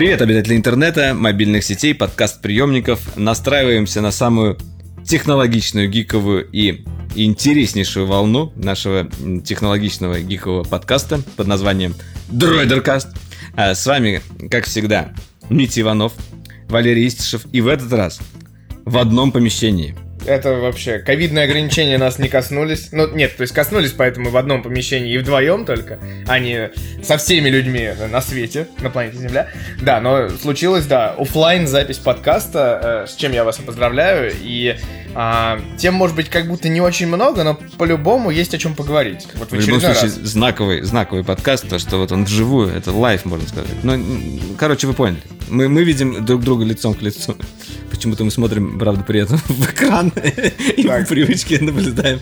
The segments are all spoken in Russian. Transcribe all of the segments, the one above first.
Привет, обитатели интернета, мобильных сетей, подкаст-приемников. Настраиваемся на самую технологичную, гиковую и интереснейшую волну нашего технологичного гикового подкаста под названием Дройдеркаст. А с вами, как всегда, Митя Иванов, Валерий Истишев и в этот раз в одном помещении – это вообще, ковидные ограничения нас не коснулись. Ну, нет, то есть коснулись, поэтому в одном помещении и вдвоем только, а не со всеми людьми на свете, на планете Земля. Да, но случилось, да, офлайн запись подкаста, э, с чем я вас поздравляю. И а, тем, может быть, как будто не очень много, но по-любому есть о чем поговорить. Вот в, в любом случае, раз. знаковый, знаковый подкаст, то, что вот он вживую, это live, можно сказать. Ну, короче, вы поняли. Мы, мы видим друг друга лицом к лицу. Почему-то мы смотрим, правда, при этом в экран и по привычке наблюдаем.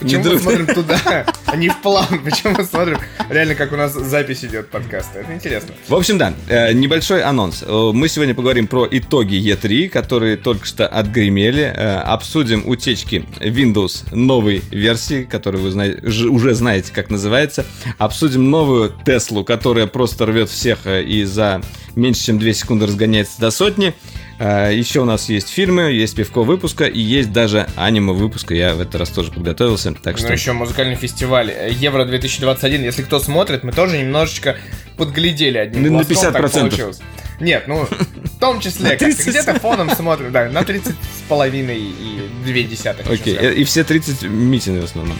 Почему мы смотрим туда, а не в план? Почему мы смотрим реально, как у нас запись идет подкаста? Это интересно. В общем, да, э, небольшой анонс. Э, мы сегодня поговорим про итоги E3, которые только что отгремели. Э, обсудим утечки Windows новой версии, которую вы уже знаете, как называется. Обсудим новую Теслу, которая просто рвет всех и за меньше чем 2 секунды разгоняется до сотни. А, Еще у нас есть фильмы, есть пивко выпуска и есть даже аниме выпуска. Я в этот раз тоже подготовился. Так ну, что... Ну, еще музыкальный фестиваль Евро 2021. Если кто смотрит, мы тоже немножечко подглядели одним На 50%. Нет, ну, в том числе, где-то фоном смотрим, да, на 30 с половиной и 2 десятых. Окей, и все 30 митинги в основном.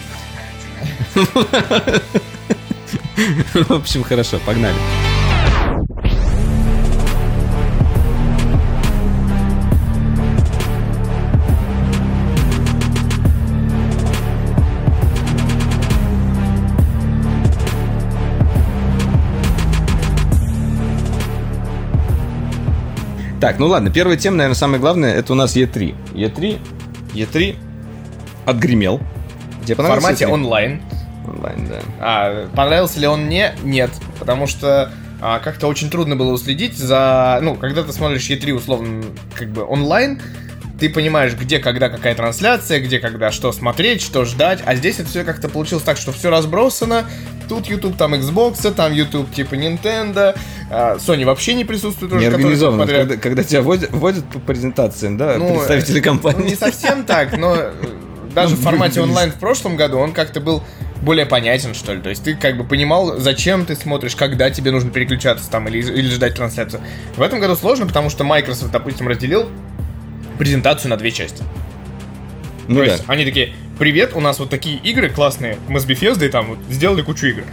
В общем, хорошо, погнали. Так, ну ладно, первая тема, наверное, самое главное, это у нас E3. E3, E3 отгремел. Тебе В формате E3? онлайн. Онлайн, да. А, понравился ли он мне? Нет, потому что а, как-то очень трудно было уследить за... Ну, когда ты смотришь E3 условно как бы онлайн, ты понимаешь, где, когда, какая трансляция, где, когда, что смотреть, что ждать. А здесь это все как-то получилось так, что все разбросано. Тут YouTube, там Xbox, там YouTube типа Nintendo, а, Sony вообще не присутствует. Не организовано, когда, когда тебя вводят, вводят по презентациям, да, ну, представители компании. Ну, не совсем так, но э, даже в формате онлайн в прошлом году он как-то был более понятен, что ли. То есть ты как бы понимал, зачем ты смотришь, когда тебе нужно переключаться там или, или ждать трансляцию. В этом году сложно, потому что Microsoft, допустим, разделил презентацию на две части. Ну, То да. есть они такие, привет, у нас вот такие игры классные, мы с Bethesda и там вот сделали кучу игр.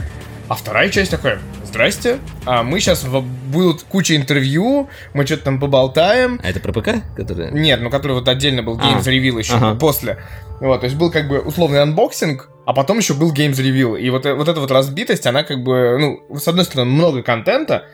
А вторая часть такая, здрасте, а мы сейчас в... будут куча интервью, мы что-то там поболтаем. А это про ПК? Который... Нет, ну который вот отдельно был Games а. Reveal еще ага. после. Вот, то есть был как бы условный unboxing, а потом еще был Games Reveal. И вот, э, вот эта вот разбитость, она как бы, ну, с одной стороны, много контента,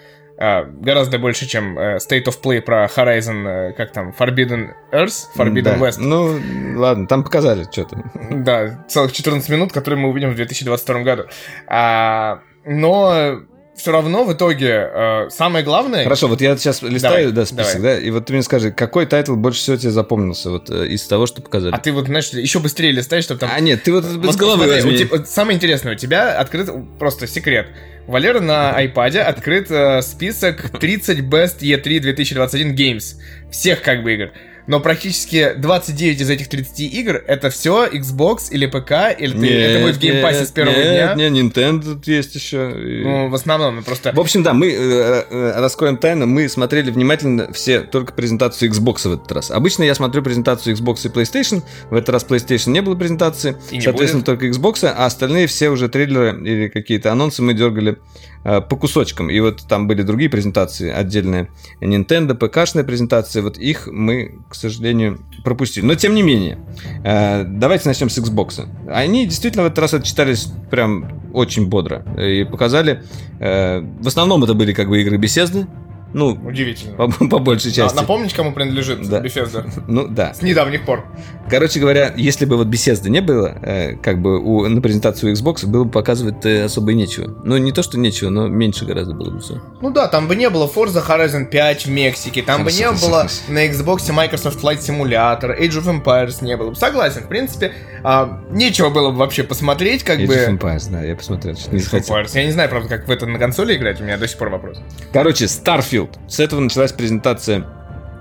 гораздо больше, чем э, State of Play про Horizon, э, как там, Forbidden Earth, Forbidden да. West. Ну, ладно, там показали что-то. Да, целых 14 минут, которые мы увидим в 2022 году. А, но все равно в итоге э, самое главное... Хорошо, вот я сейчас листаю давай, да, список, давай. да, и вот ты мне скажи, какой title больше всего тебе запомнился вот э, из того, что показали? А ты вот, знаешь, еще быстрее листай, чтобы там... А нет, ты вот вот, головы смотри, возьми. Тебя, самое интересное, у тебя открыт просто секрет. У Валеры на iPad открыт э, список 30 Best E3 2021 Games. Всех как бы игр но практически 29 из этих 30 игр это все Xbox или ПК, или ты, нет, это будет в Game Pass е с первого нет, дня. Нет, Nintendo тут есть еще. Ну, в основном, просто... В общем, да, мы э, э, раскроем тайну, мы смотрели внимательно все только презентацию Xbox в этот раз. Обычно я смотрю презентацию Xbox и PlayStation, в этот раз PlayStation не было презентации, и соответственно, будет. только Xbox, а остальные все уже трейлеры или какие-то анонсы мы дергали Э, по кусочкам. И вот там были другие презентации отдельные. Nintendo, ПК-шная презентация. Вот их мы, к сожалению, пропустили. Но тем не менее, э, давайте начнем с Xbox. Они действительно в этот раз отчитались прям очень бодро. И показали... Э, в основном это были как бы игры беседы. Ну, удивительно. По, по большей части. А, напомнить, кому принадлежит да. Bethesda? Ну, да. С недавних пор. Короче говоря, если бы вот Bethesda не было, э, как бы у, на презентацию Xbox было бы показывать э, особо и нечего. Ну, не то, что нечего, но меньше гораздо было бы все. Ну да, там бы не было Forza Horizon 5 в Мексике, там бы не было на Xbox Microsoft Flight Simulator, Age of Empires не было бы. Согласен, в принципе, а, нечего было бы вообще посмотреть, как Age бы... Age of Empires, да, я посмотрел, что не Age of Empires. Я не знаю, правда, как в это на консоли играть, у меня до сих пор вопрос. Короче, Starfield Battlefield. С этого началась презентация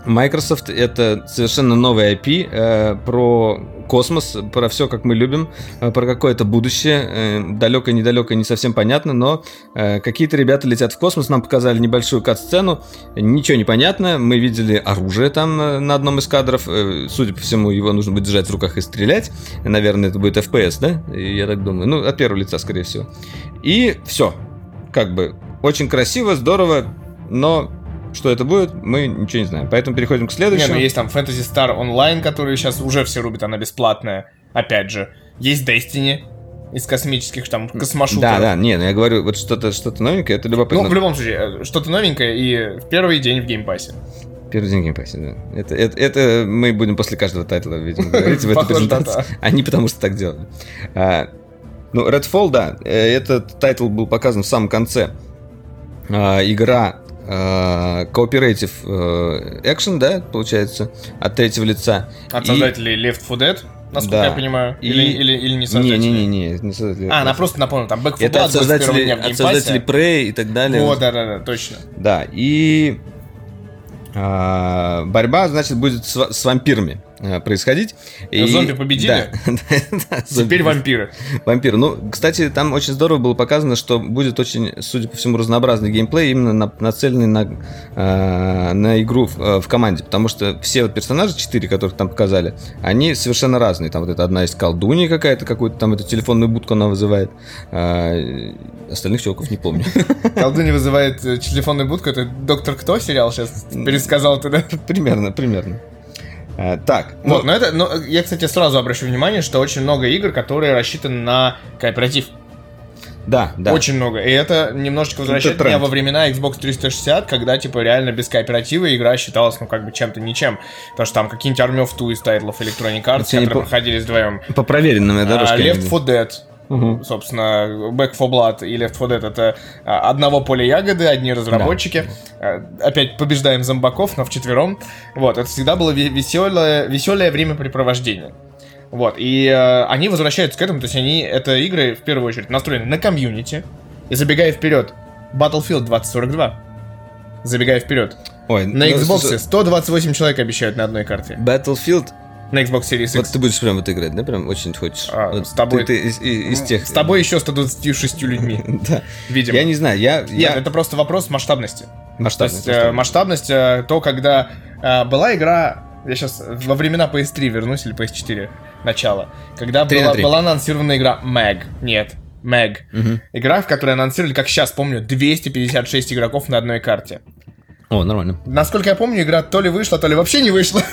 Microsoft. Это совершенно новый IP э, про космос, про все, как мы любим, э, про какое-то будущее, э, далекое, недалекое, не совсем понятно, но э, какие-то ребята летят в космос, нам показали небольшую кат-сцену, ничего не понятно, мы видели оружие там э, на одном из кадров, э, судя по всему, его нужно будет держать в руках и стрелять, наверное, это будет FPS, да, я так думаю, ну, от первого лица, скорее всего. И все, как бы, очень красиво, здорово, но что это будет, мы ничего не знаем. Поэтому переходим к следующему. Не, ну есть там Fantasy Star Online, который сейчас уже все рубят, она бесплатная. Опять же. Есть Destiny, из космических там космошутеров. Да, да, не, ну я говорю, вот что-то что новенькое, это любопытно. Ну, в любом случае, э, что-то новенькое и в первый день в Game Pass е. Первый день в Game Pass е, да. Это, это, это мы будем после каждого title а, видимо, говорить в этой презентации. Они потому что так делали. А, ну, Redfall, да, э, этот title был показан в самом конце. А, игра кооператив экшен, да, получается, от третьего лица. От создателей и... Left 4 Dead? Насколько да. я понимаю. И... Или, или, или не создатели? Не-не-не, не создатели. А, она просто напомню, там Back 4 Это от создателей, от создателей Prey и так далее. О, да-да-да, точно. Да, и а, борьба, значит, будет с, с вампирами. Э, происходить. И... Зомби победили? Да. Теперь вампиры. Вампиры. Ну, кстати, там очень здорово было показано, что будет очень, судя по всему, разнообразный геймплей, именно на, нацеленный на, э, на игру в, э, в команде. Потому что все вот персонажи, четыре, которых там показали, они совершенно разные. Там вот это одна из колдунья какая-то, какую-то там эту телефонную будку она вызывает. Э, остальных чуваков не помню. Колдунья вызывает э, телефонную будку. Это Доктор Кто сериал сейчас пересказал ты, да? Примерно, примерно. Э, так. Вот, ну, но это, но я, кстати, сразу обращу внимание, что очень много игр, которые рассчитаны на кооператив. Да, да. Очень много. И это немножечко возвращает это меня во времена Xbox 360, когда, типа, реально без кооператива игра считалась, ну, как бы чем-то ничем. Потому что там какие-нибудь Army of Two из тайтлов Electronic Arts, которые по... проходили вдвоем. По проверенным дорожкам. А, Left 4 Dead. Угу. Собственно, Back 4 Blood и Left 4 Dead это а, одного поля ягоды, одни разработчики. Да. Опять побеждаем зомбаков, но вчетвером. Вот, это всегда было веселое, веселое времяпрепровождение. Вот, и э, они возвращаются к этому, то есть они, это игры, в первую очередь, настроены на комьюнити. И забегая вперед, Battlefield 2042. Забегая вперед. Ой, на ну, Xbox 128 человек обещают на одной карте. Battlefield на Xbox Series X. Вот ты будешь прям вот играть, да? Прям очень хочешь. А, вот с тобой... Ты, ты из, из, тех... С тобой еще 126 людьми. Да. Видимо. Я не знаю, я... Нет, это просто вопрос масштабности. Масштабность. То есть, э, масштабность, э, то, когда э, была игра я сейчас во времена PS3 вернусь или PS4 начало. Когда была, была анонсирована игра Mag. Нет, Mag. Угу. Игра, в которой анонсировали, как сейчас помню, 256 игроков на одной карте. О, нормально. Насколько я помню, игра то ли вышла, то ли вообще не вышла.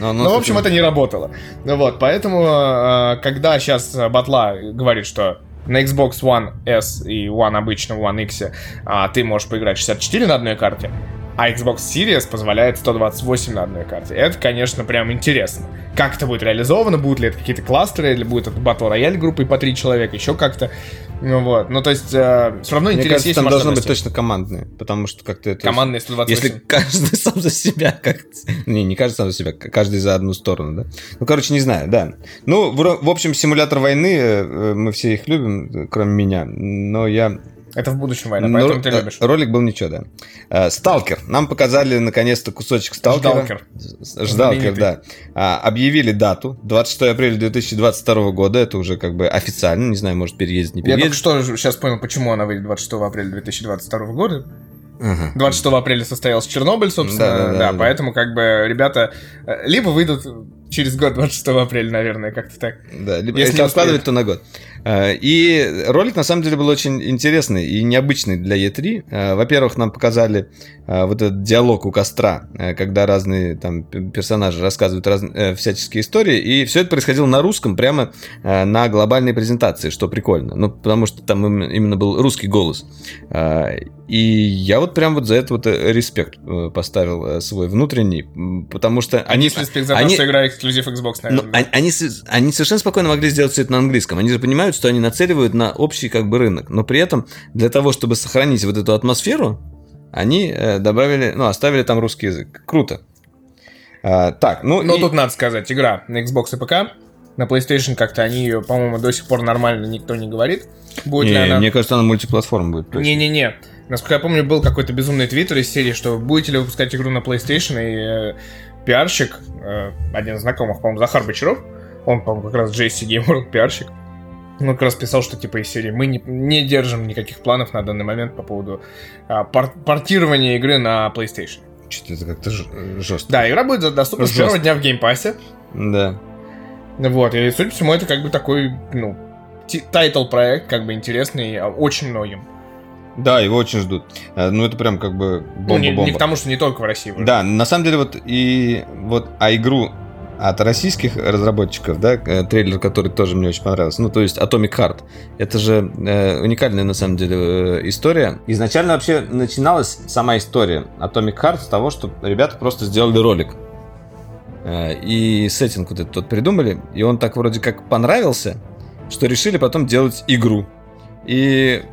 Но, ну, в общем, это не работало. Ну вот, поэтому, э, когда сейчас Батла говорит, что на Xbox One S и One обычно, One X а, ты можешь поиграть 64 на одной карте, а Xbox Series позволяет 128 на одной карте. Это, конечно, прям интересно. Как это будет реализовано, будут ли это какие-то кластеры, или будет это батл рояль группой по три человека, еще как-то. Ну вот, ну то есть э, все равно Мне кажется, есть там должно быть точно командные, потому что как-то это... Командные 128. Если каждый сам за себя как Не, не каждый сам за себя, каждый за одну сторону, да? Ну, короче, не знаю, да. Ну, в, в общем, симулятор войны, э, мы все их любим, кроме меня, но я это в будущем война, Но, поэтому ты э, любишь. Ролик был ничего, да. Э, Сталкер. Нам показали наконец-то кусочек Сталкера. Ждалкер. Ждалкер, да. А, объявили дату. 26 апреля 2022 года. Это уже как бы официально. Не знаю, может переедет, не переедет. Я только что сейчас понял, почему она выйдет 26 апреля 2022 года. Ага. 26 апреля состоялся Чернобыль, собственно. Да, да, да, да, поэтому как бы ребята э, либо выйдут через год, 26 апреля, наверное, как-то так. Да, либо если, если откладывать, то на год. Э, и ролик, на самом деле, был очень интересный и необычный для E3. Э, во-первых, нам показали э, вот этот диалог у костра, когда разные там персонажи рассказывают раз... всяческие истории, и все это происходило на русском, прямо на глобальной презентации, что прикольно. Ну, потому что там именно был русский голос. И я вот прям вот за это вот респект поставил свой внутренний, потому что они... респект за то, они... что игра эксклюзив Xbox, наверное. Ну, они, они совершенно спокойно могли сделать все это на английском. Они же понимают, понимают, что они нацеливают на общий как бы рынок. Но при этом для того, чтобы сохранить вот эту атмосферу, они э, добавили, ну, оставили там русский язык. Круто. А, так, ну... Но и... тут надо сказать, игра на Xbox и ПК. На PlayStation как-то они ее, по-моему, до сих пор нормально никто не говорит. Будет не, ли она... Мне кажется, она мультиплатформа будет. Не-не-не. Насколько я помню, был какой-то безумный твиттер из серии, что будете ли выпускать игру на PlayStation, и э, пиарщик, э, один из знакомых, по-моему, Захар Бочаров, он, по-моему, как раз JC Game World пиарщик, он как раз писал, что типа из серии мы не, не держим никаких планов на данный момент по поводу а, пор портирования игры на PlayStation. Что-то это как-то жестко. Да, игра будет доступна с первого дня в Game Pass е. Да. Вот, и судя по всему, это как бы такой, ну, title проект, как бы интересный а, очень многим. Да, его очень ждут. Э, ну, это прям как бы бомба-бомба. Ну, не, не к тому, что не только в России. Уже. Да, на самом деле вот и вот, а игру от российских разработчиков, да, э, трейлер, который тоже мне очень понравился, ну, то есть Atomic Heart. Это же э, уникальная, на самом деле, э, история. Изначально вообще начиналась сама история Atomic Heart с того, что ребята просто сделали ролик. Э, и сеттинг вот этот тот придумали, и он так вроде как понравился, что решили потом делать игру. И,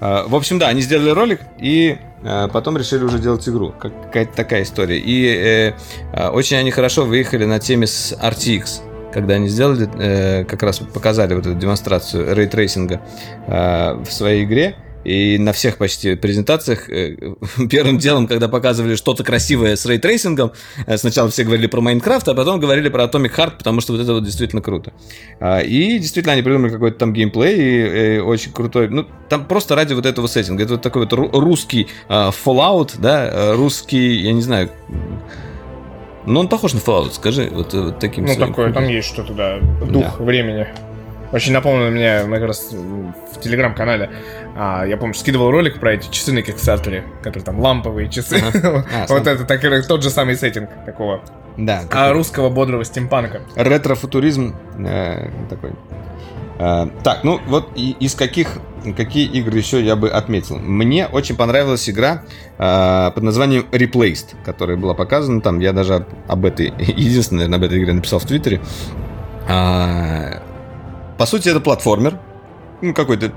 э, в общем, да, они сделали ролик, и потом решили уже делать игру. Какая-то такая история. И э, э, очень они хорошо выехали на теме с RTX когда они сделали, э, как раз показали вот эту демонстрацию рейтрейсинга э, в своей игре, и на всех почти презентациях э, первым делом, когда показывали что-то красивое с рейтрейсингом, э, сначала все говорили про Minecraft, а потом говорили про Atomic Heart, потому что вот это вот действительно круто. А, и действительно они придумали какой-то там геймплей и, и очень крутой. Ну, там просто ради вот этого сеттинга. Это вот такой вот русский uh, Fallout, да, русский, я не знаю, ну, он похож на Fallout, скажи, вот, вот таким Ну, такое, там есть что-то, да, дух да. времени. Очень напомнил мне, мы как раз в телеграм-канале, а, я помню, скидывал ролик про эти часы на Кикстартере, которые там ламповые часы. А, вот это так, тот же самый сеттинг такого. Да. А русского бодрого стимпанка. Ретро-футуризм э, такой. Э, так, ну вот из каких какие игры еще я бы отметил? Мне очень понравилась игра э, под названием Replaced, которая была показана там. Я даже об этой, единственное, наверное, об этой игре написал в Твиттере. А, по сути, это платформер. Ну, какой-то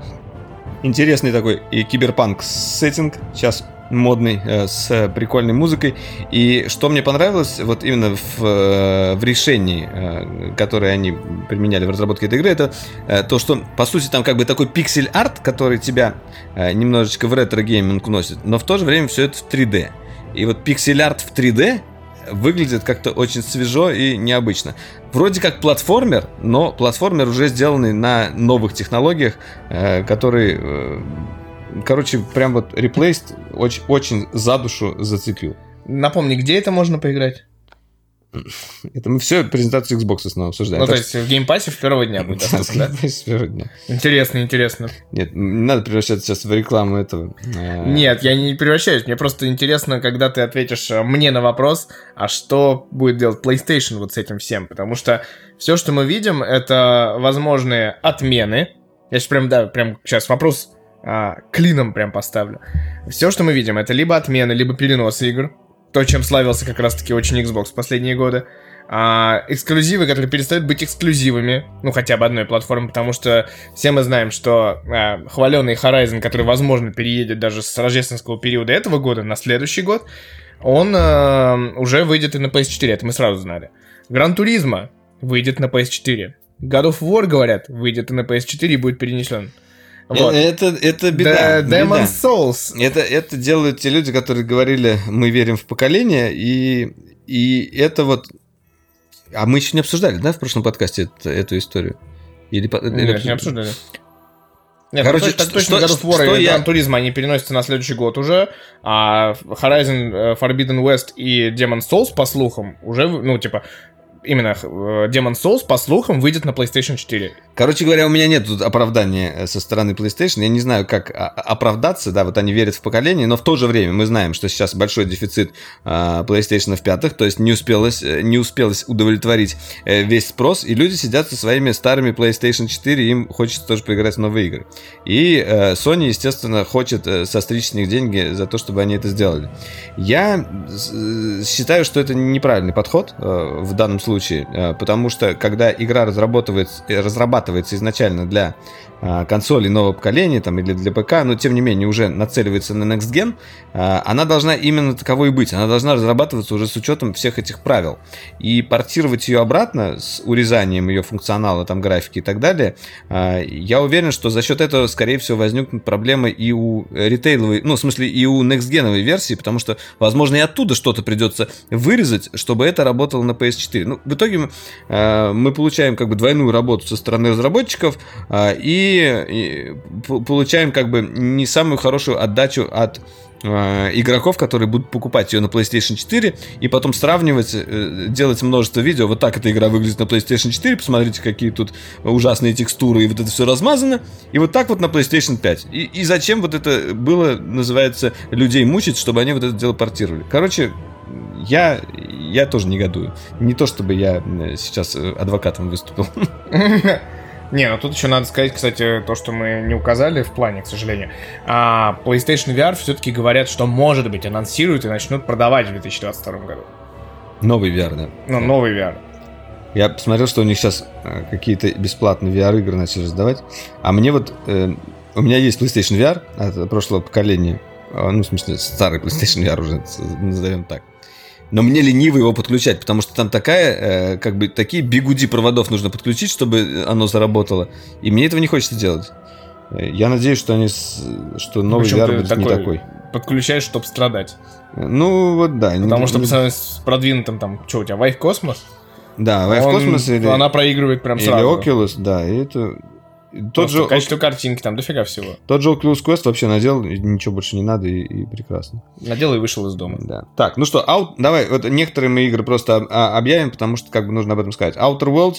интересный такой и киберпанк сеттинг. Сейчас модный, э, с прикольной музыкой. И что мне понравилось, вот именно в, э, в решении, э, которое они применяли в разработке этой игры, это то, что, по сути, там как бы такой пиксель-арт, который тебя немножечко в ретро-гейминг уносит, но в то же время все это в 3D. И вот пиксель-арт в 3D выглядит как-то очень свежо и необычно. Вроде как платформер, но платформер уже сделанный на новых технологиях, э, который, э, короче, прям вот replaced очень, очень за душу зацепил. Напомни, где это можно поиграть? Это мы все презентацию Xbox снова обсуждаем. Ну, то есть в геймпассе в первого дня будет доступно, да? в первого дня. Интересно, интересно. Нет, не надо превращаться сейчас в рекламу этого. А. Нет, я не превращаюсь. Мне просто интересно, когда ты ответишь э, мне на вопрос, а что будет делать PlayStation вот с этим всем? Потому что все, что мы видим, это возможные отмены. Я сейчас прям, да, прям сейчас вопрос а, клином прям поставлю. Все, что мы видим, это либо отмены, либо переносы игр то, чем славился как раз-таки очень Xbox в последние годы. А, эксклюзивы, которые перестают быть эксклюзивами, ну хотя бы одной платформы, потому что все мы знаем, что а, хваленый Horizon, который, возможно, переедет даже с рождественского периода этого года на следующий год, он а, уже выйдет и на PS4, это мы сразу знали. Гран Туризма выйдет на PS4. God of War, говорят, выйдет и на PS4 и будет перенесен. Вот. Это, это беда. The Demon Souls. Это, это делают те люди, которые говорили, мы верим в поколение, и, и это вот... А мы еще не обсуждали, да, в прошлом подкасте это, эту историю? Или, Нет, или... не обсуждали. Нет, Короче, так, точно God of War и я... Gran Turismo, они переносятся на следующий год уже, а Horizon Forbidden West и Demon Souls, по слухам, уже, ну, типа, именно э, Demon Souls, по слухам, выйдет на PlayStation 4. Короче говоря, у меня нет тут оправдания э, со стороны PlayStation. Я не знаю, как оправдаться. Да, вот они верят в поколение, но в то же время мы знаем, что сейчас большой дефицит а, PlayStation в пятых, то есть не успелось, э, не успелось удовлетворить весь спрос, и люди сидят со своими старыми PlayStation 4, им хочется тоже поиграть в новые игры. И Sony, естественно, хочет состричь с них деньги за то, чтобы они это сделали. Я считаю, что это неправильный подход в данном случае случае, э, потому что когда игра разрабатывается, разрабатывается изначально для консолей нового поколения там, или для ПК, но тем не менее уже нацеливается на Next Gen, а, она должна именно таковой быть. Она должна разрабатываться уже с учетом всех этих правил. И портировать ее обратно с урезанием ее функционала, там, графики и так далее, а, я уверен, что за счет этого, скорее всего, возникнут проблемы и у ритейловой, ну, в смысле, и у Next Gen версии, потому что, возможно, и оттуда что-то придется вырезать, чтобы это работало на PS4. Ну, в итоге мы получаем как бы двойную работу со стороны разработчиков и, получаем как бы не самую хорошую отдачу от Э, игроков, которые будут покупать ее на PlayStation 4 и потом сравнивать, э, делать множество видео. Вот так эта игра выглядит на PlayStation 4, посмотрите, какие тут ужасные текстуры, и вот это все размазано. И вот так вот на PlayStation 5. И, и зачем вот это было, называется, людей мучить, чтобы они вот это дело портировали. Короче, я, я тоже негодую. Не то, чтобы я э, сейчас адвокатом выступил. Не, ну тут еще надо сказать, кстати, то, что мы не указали в плане, к сожалению. А PlayStation VR все-таки говорят, что, может быть, анонсируют и начнут продавать в 2022 году. Новый VR, да? Ну, новый VR. Я посмотрел, что у них сейчас э, какие-то бесплатные VR-игры начали раздавать. А мне вот... Э, у меня есть PlayStation VR от прошлого поколения. А, ну, в смысле, старый PlayStation VR уже, назовем так но мне лениво его подключать, потому что там такая, э, как бы, такие бигуди проводов нужно подключить, чтобы оно заработало. И мне этого не хочется делать. Э, я надеюсь, что они, что новый Причем VR будет такой, не такой. Подключаешь, чтобы страдать. Ну вот да. Потому не, что не... с продвинутым там, что у тебя, Vive Cosmos? Да, Vive Cosmos или... Она проигрывает прям сразу. Или Oculus, да, и это тот же, качество картинки, там дофига всего. Тот же Oculus Quest вообще надел, ничего больше не надо, и, и прекрасно. Надел и вышел из дома. Да. Так, ну что, out, давай, вот некоторые мы игры просто объявим, потому что как бы нужно об этом сказать. Outer Worlds,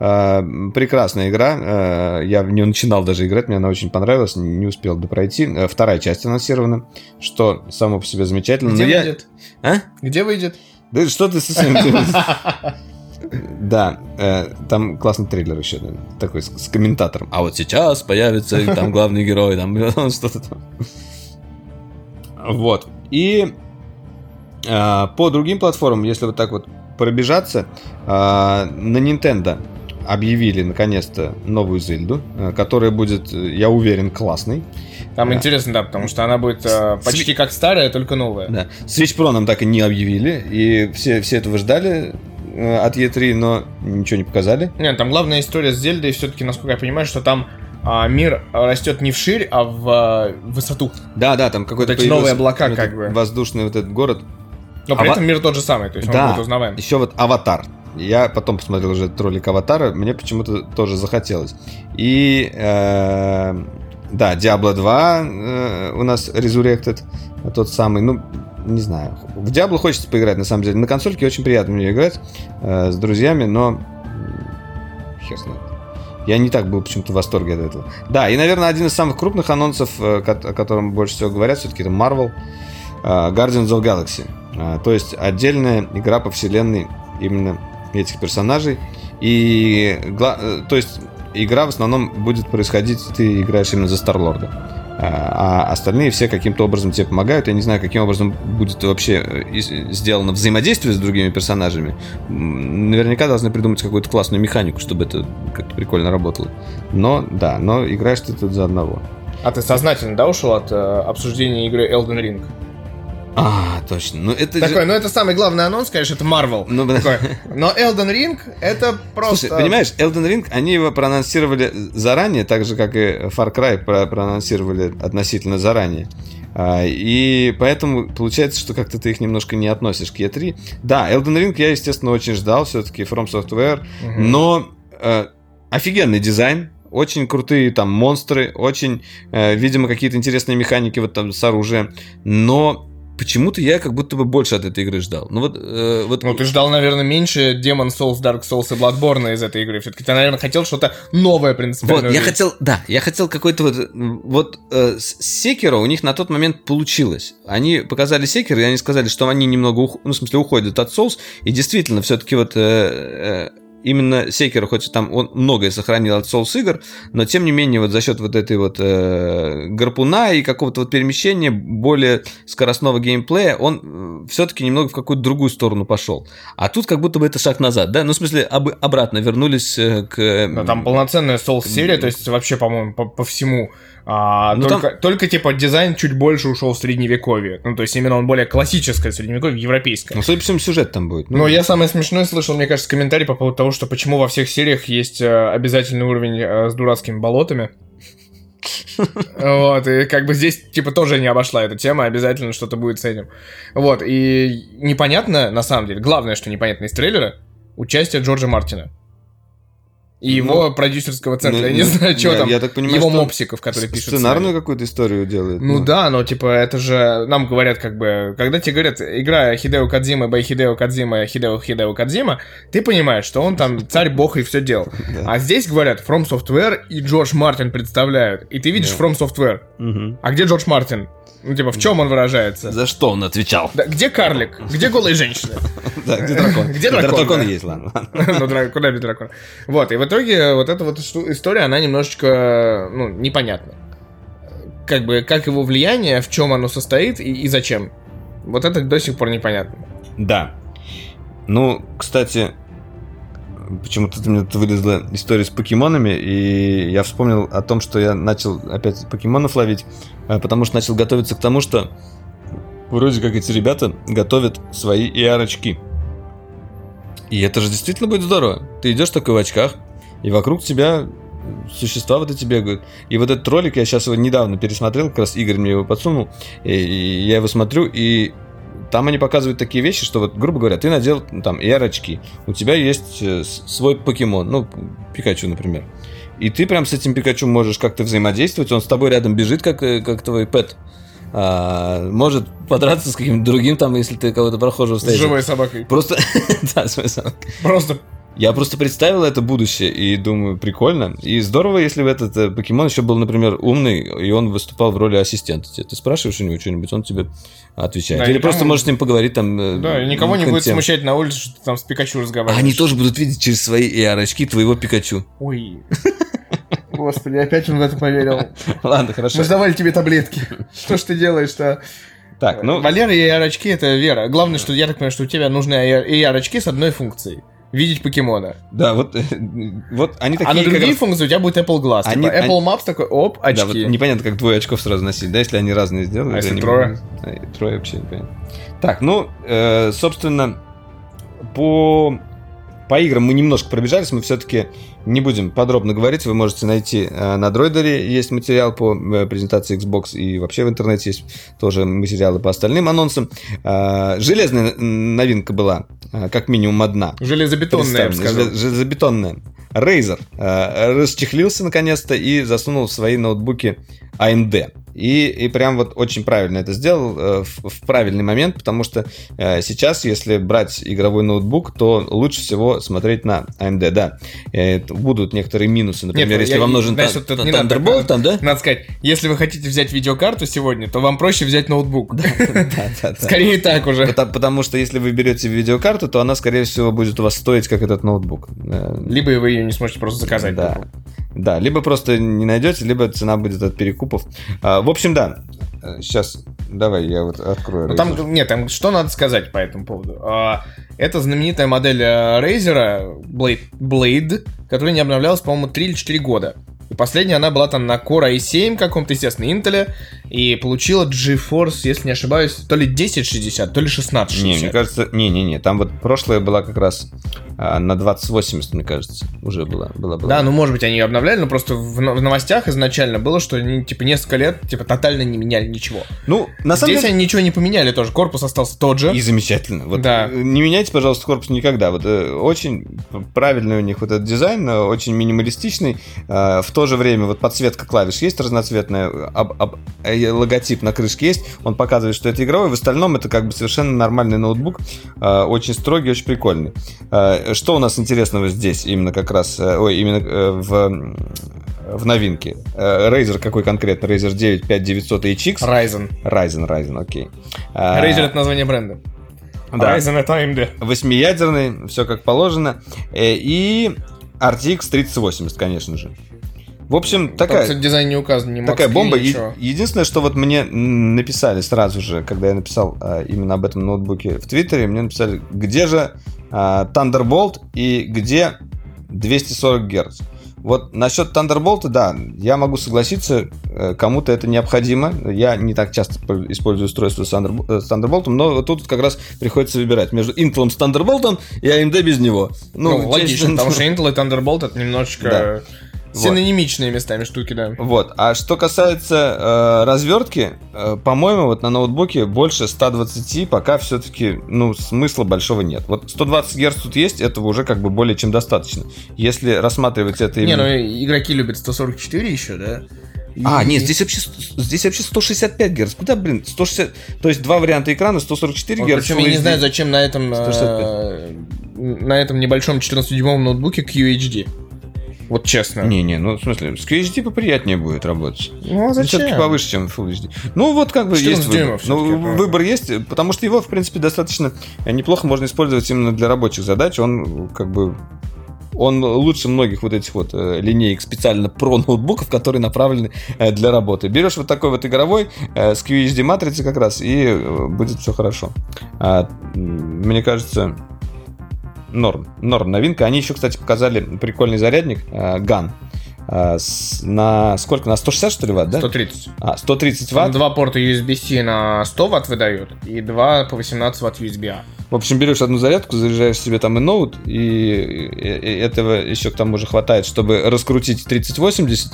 э, прекрасная игра, э, я в нее начинал даже играть, мне она очень понравилась, не успел допройти. Э, вторая часть анонсирована, что само по себе замечательно. Где Но выйдет? Я... А? Где выйдет? Да что ты со своим Да, э, там классный трейлер еще, такой с, с комментатором. А вот сейчас появится там главный герой, там что-то там. Вот. И э, по другим платформам, если вот так вот пробежаться, э, на Nintendo объявили наконец-то новую Зельду, э, которая будет, я уверен, классной. Там да. интересно, да, потому что она будет э, почти Сви... как старая, только новая. Да. Switch Pro нам так и не объявили, и все, все этого ждали. Э, от E3, но ничего не показали. Нет, там главная история с Зельдой все-таки, насколько я понимаю, что там а, мир растет не вширь, а в а, высоту. Да, да, там какой-то вот новые облака, как бы. Воздушный вот этот город. Но при Ава... этом мир тот же самый, то есть да, он будет узнаваем. Еще вот Аватар. Я потом посмотрел уже этот ролик Аватара, мне почему-то тоже захотелось. И э, да, Diablo 2 э, у нас Resurrected, тот самый. Ну, не знаю. В Diablo хочется поиграть, на самом деле. На консольке очень приятно мне играть э, с друзьями, но... Хер знает. Я не так был почему-то в восторге от этого. Да, и, наверное, один из самых крупных анонсов, э, о котором больше всего говорят, все-таки это Marvel э, Guardians of Galaxy. Э, то есть отдельная игра по вселенной именно этих персонажей. И, то есть, игра в основном будет происходить, ты играешь именно за Старлорда а остальные все каким-то образом тебе помогают. Я не знаю, каким образом будет вообще э, сделано взаимодействие с другими персонажами. Наверняка должны придумать какую-то классную механику, чтобы это как-то прикольно работало. Но, да, но играешь ты тут за одного. А ты сознательно, да, ушел от э, обсуждения игры Elden Ring? А, точно. Ну, это Такой, же... ну это самый главный анонс, конечно, это Marvel. Ну, Такой. Но Elden Ring это просто... Слушай, понимаешь, Elden Ring, они его проанонсировали заранее, так же, как и Far Cry про проанонсировали относительно заранее. А, и поэтому получается, что как-то ты их немножко не относишь к E3. Да, Elden Ring я, естественно, очень ждал, все-таки From Software, угу. но э, офигенный дизайн, очень крутые там монстры, очень, э, видимо, какие-то интересные механики вот там с оружием, но Почему-то я как будто бы больше от этой игры ждал. Ну вот, э, вот... Ну ты ждал, наверное, меньше Demon Souls, Dark Souls и Bloodborne из этой игры. Все-таки ты, наверное, хотел что-то новое принципиально. Вот, я хотел, да, я хотел какой-то вот... Вот э, с Sekiro у них на тот момент получилось. Они показали Sekiro, и они сказали, что они немного, ух... ну в смысле, уходят от Souls. И действительно, все-таки вот... Э, э, именно Секера, хоть там он многое сохранил от Souls игр, но тем не менее вот за счет вот этой вот э, гарпуна и какого-то вот перемещения более скоростного геймплея, он э, все-таки немного в какую-то другую сторону пошел. А тут как будто бы это шаг назад, да? Ну, в смысле, об, обратно вернулись э, к... Да, там полноценная Souls-серия, то есть вообще, по-моему, по, по всему а, ну, только, там... только, типа, дизайн чуть больше ушел в средневековье. Ну, то есть, именно он более классическое средневековье, европейское. Ну, судя по всему, сюжет там будет. Ну, Но я самое смешное слышал, мне кажется, комментарий по поводу того, что почему во всех сериях есть э, обязательный уровень э, с дурацкими болотами. Вот, и как бы здесь, типа, тоже не обошла эта тема, обязательно что-то будет с этим. Вот, и непонятно, на самом деле, главное, что непонятно из трейлера, участие Джорджа Мартина и его ну, продюсерского центра. Ну, я не знаю, что там. Я так понимаю, его мопсиков, которые пишут. Сценарную какую-то историю делает. Ну, ну да, но типа это же нам говорят как бы, когда тебе говорят, игра Хидео Кадзима, бай Хидео Кадзима, Хидео Хидео Кадзима, ты понимаешь, что он там царь бог и все делал. А здесь говорят From Software и Джордж Мартин представляют. И ты видишь From Software. А где Джордж Мартин? Ну, типа, в чем он выражается? За что он отвечал? Да, где карлик? Где голые женщины? Да, где дракон? Где дракон? Дракон есть, ладно. Ну, куда без дракона? Вот, и в итоге вот эта вот история, она немножечко, ну, непонятна. Как бы, как его влияние, в чем оно состоит и, и зачем. Вот это до сих пор непонятно. Да. Ну, кстати, почему-то тут вылезла история с покемонами, и я вспомнил о том, что я начал опять покемонов ловить, э, потому что начал готовиться к тому, что вроде как эти ребята готовят свои AR-очки. И это же действительно будет здорово. Ты идешь такой в очках, и вокруг тебя существа вот эти бегают. И вот этот ролик, я сейчас его недавно пересмотрел, как раз Игорь мне его подсунул, и я его смотрю, и там они показывают такие вещи, что вот, грубо говоря, ты надел ну, там AR-очки, у тебя есть э, свой покемон, ну, Пикачу, например. И ты прям с этим Пикачу можешь как-то взаимодействовать, он с тобой рядом бежит, как, э, как твой пэт. А, может подраться с каким-то другим, там, если ты кого-то прохожего встретишь. С живой собакой. Просто, да, с живой собакой. Просто я просто представил это будущее и думаю, прикольно. И здорово, если бы этот э, покемон еще был, например, умный, и он выступал в роли ассистента. Ты спрашиваешь у него что-нибудь, он тебе отвечает. Да, Или никому... просто можешь с ним поговорить там. Э, да, и никого не будет смущать на улице, что ты там с Пикачу разговариваешь. Они тоже будут видеть через свои AR-очки твоего Пикачу. Ой. Господи, опять он в это поверил. Ладно, хорошо. Мы сдавали тебе таблетки. Что ж ты делаешь-то? Так, ну... Валера и AR-очки это вера. Главное, что я так понимаю, что у тебя нужны AR-очки с одной функцией видеть покемона. Да, вот, вот они такие... А на другие раз... функции у тебя будет Apple Glass. Они, типа Apple они... Maps такой, оп, очки. Да, вот непонятно, как двое очков сразу носить, да, если они разные сделают. А если трое? Трое вообще непонятно. Так, ну, э, собственно, по по играм мы немножко пробежались, мы все-таки не будем подробно говорить. Вы можете найти э, на Дройдере есть материал по э, презентации Xbox и вообще в интернете есть тоже материалы по остальным анонсам. Э, железная новинка была, как минимум одна. Железобетонная, я бы сказал. Железобетонная. Razer расчехлился наконец-то и засунул в свои ноутбуки AMD. И, и прям вот очень правильно это сделал в, в правильный момент, потому что сейчас, если брать игровой ноутбук, то лучше всего смотреть на AMD, да. Будут некоторые минусы, например, Нет, если я, вам нужен знаешь, вот Thunderbolt, там, да? Надо сказать, если вы хотите взять видеокарту сегодня, то вам проще взять ноутбук. Скорее так уже. Потому что если вы берете видеокарту, то она, скорее всего, будет у вас стоить, как этот ноутбук. Э, либо вы ее не сможете просто заказать. Да. Да, либо просто не найдете, либо цена будет от перекупов. А, в общем, да. Сейчас, давай, я вот открою. Ну, там, нет, там что надо сказать по этому поводу? А, это знаменитая модель э, Razer Blade, Blade, которая не обновлялась, по-моему, 3 или 4 года. И последняя она была там на Core i7 каком-то, естественно, Intel, и получила GeForce, если не ошибаюсь, то ли 1060, то ли 1660. Не, мне кажется, не-не-не, там вот прошлая была как раз а, на 2080, мне кажется, уже была. была, была. Да, ну может быть они ее обновляли, но просто в, в новостях изначально было, что они типа несколько лет типа тотально не меняли ничего. Ну, на самом Здесь деле... они ничего не поменяли тоже, корпус остался тот же. И замечательно. Вот да. Не меняйте, пожалуйста, корпус никогда. Вот э, очень правильный у них вот этот дизайн, э, очень минималистичный. Э, в то же время вот подсветка клавиш есть разноцветная, об, об, логотип на крышке есть, он показывает, что это игровой, в остальном это как бы совершенно нормальный ноутбук, очень строгий, очень прикольный что у нас интересного здесь именно как раз, э, ой, именно э, в в новинке. Э, Razer какой конкретно? Razer 9 5900 HX? Ryzen. Ryzen, Ryzen, окей. Razer это название бренда. Да. Ryzen это AMD. Восьмиядерный, все как положено. Э, и RTX 3080, конечно же. В общем, такая... Там, кстати, дизайн не указан, не Такая бомба. Е- единственное, что вот мне написали сразу же, когда я написал а, именно об этом ноутбуке в Твиттере, мне написали, где же а, Thunderbolt и где 240 Гц. Вот насчет Thunderbolt, да, я могу согласиться, э, кому-то это необходимо. Я не так часто использую устройство с э, Thunderbolt, но тут как раз приходится выбирать между Intel с Thunderbolt и AMD без него. Ну, ну логично, потому что Intel и Thunderbolt это немножечко... Да. Синонимичные вот. местами штуки, да. Вот. А что касается э, развертки, э, по-моему, вот на ноутбуке больше 120 пока все-таки, ну, смысла большого нет. Вот 120 Гц тут есть, этого уже как бы более чем достаточно. Если рассматривать это именно... Не, ну игроки любят 144 еще, да? И... А, нет, здесь вообще, здесь вообще 165 Гц. Куда, блин, 160... То есть два варианта экрана, 144 вот, Гц. Причем я не знаю, зачем на этом, 165. Э, на этом небольшом 14-дюймовом ноутбуке QHD. Вот честно. Не-не, ну в смысле, с QHD поприятнее будет работать. Ну а зачем? Все-таки повыше, чем Full HD. Ну вот как бы есть выбор. Ну, выбор есть, потому что его, в принципе, достаточно неплохо можно использовать именно для рабочих задач. Он как бы он лучше многих вот этих вот э, линеек специально про ноутбуков, которые направлены э, для работы. Берешь вот такой вот игровой э, с QHD матрицей как раз, и э, будет все хорошо. А, мне кажется, норм. Норм новинка. Они еще, кстати, показали прикольный зарядник GAN. Э, на сколько? На 160 что ли ватт, да? 130. А, 130 ватт. Два порта USB-C на 100 ватт выдают и два по 18 ватт USB-A. В общем, берешь одну зарядку, заряжаешь себе там и ноут, и этого еще к тому же хватает, чтобы раскрутить 3080.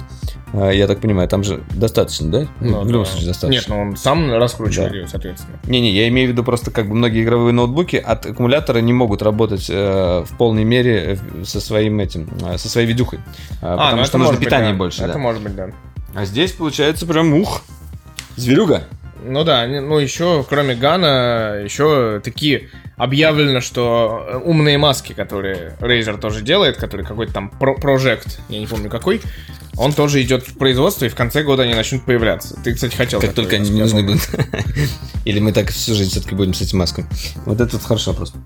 А, я так понимаю, там же достаточно, да? Ну, в любом да. случае достаточно. Нет, ну он сам раскручивает да. ее, соответственно. Не-не, я имею в виду просто как бы многие игровые ноутбуки от аккумулятора не могут работать э, в полной мере э, со своим этим, э, со своей видюхой. А, потому ну что нужно питание быть, да. больше. Это да. может быть, да. А здесь получается прям ух, зверюга. Ну да, ну еще, кроме Гана, еще такие объявлено, что э, умные маски, которые Razer тоже делает, который какой-то там про проект, я не помню какой, он тоже идет в производство, и в конце года они начнут появляться. Ты, кстати, хотел. Как только они не нужны будут. Или мы так всю жизнь все-таки будем с этим масками. Вот это вот хорошо просто.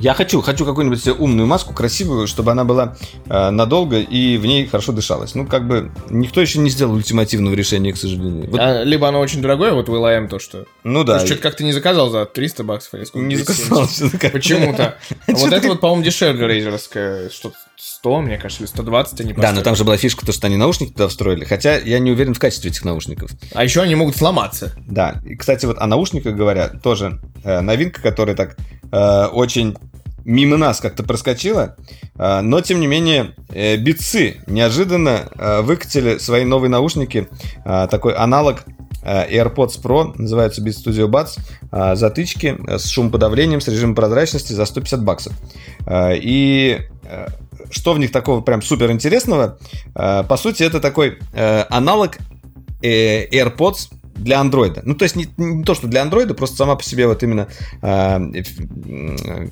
Я хочу, хочу какую-нибудь себе умную маску, красивую, чтобы она была э, надолго и в ней хорошо дышалась. Ну, как бы, никто еще не сделал ультимативного решения, к сожалению. Вот... А, либо оно очень дорогое, вот в LM то, что... Ну да. Что-то как-то не заказал за 300 баксов или сколько? Не заказал. Почему-то. Вот это вот, по-моему, дешевле рейзерское, что-то 100, мне кажется, или 120 они Да, но там же была фишка, то, что они наушники туда встроили. Хотя я не уверен в качестве этих наушников. А еще они могут сломаться. Да. И, кстати, вот о наушниках говоря, тоже э, новинка, которая так э, очень мимо нас как-то проскочила, э, но тем не менее э, битсы неожиданно э, выкатили свои новые наушники, такой аналог AirPods Pro, называется Beat Studio Buds, затычки с шумоподавлением, с режимом прозрачности за 150 баксов. И что в них такого прям супер интересного? По сути, это такой аналог AirPods для андроида. Ну, то есть не, не то, что для андроида, просто сама по себе вот именно э,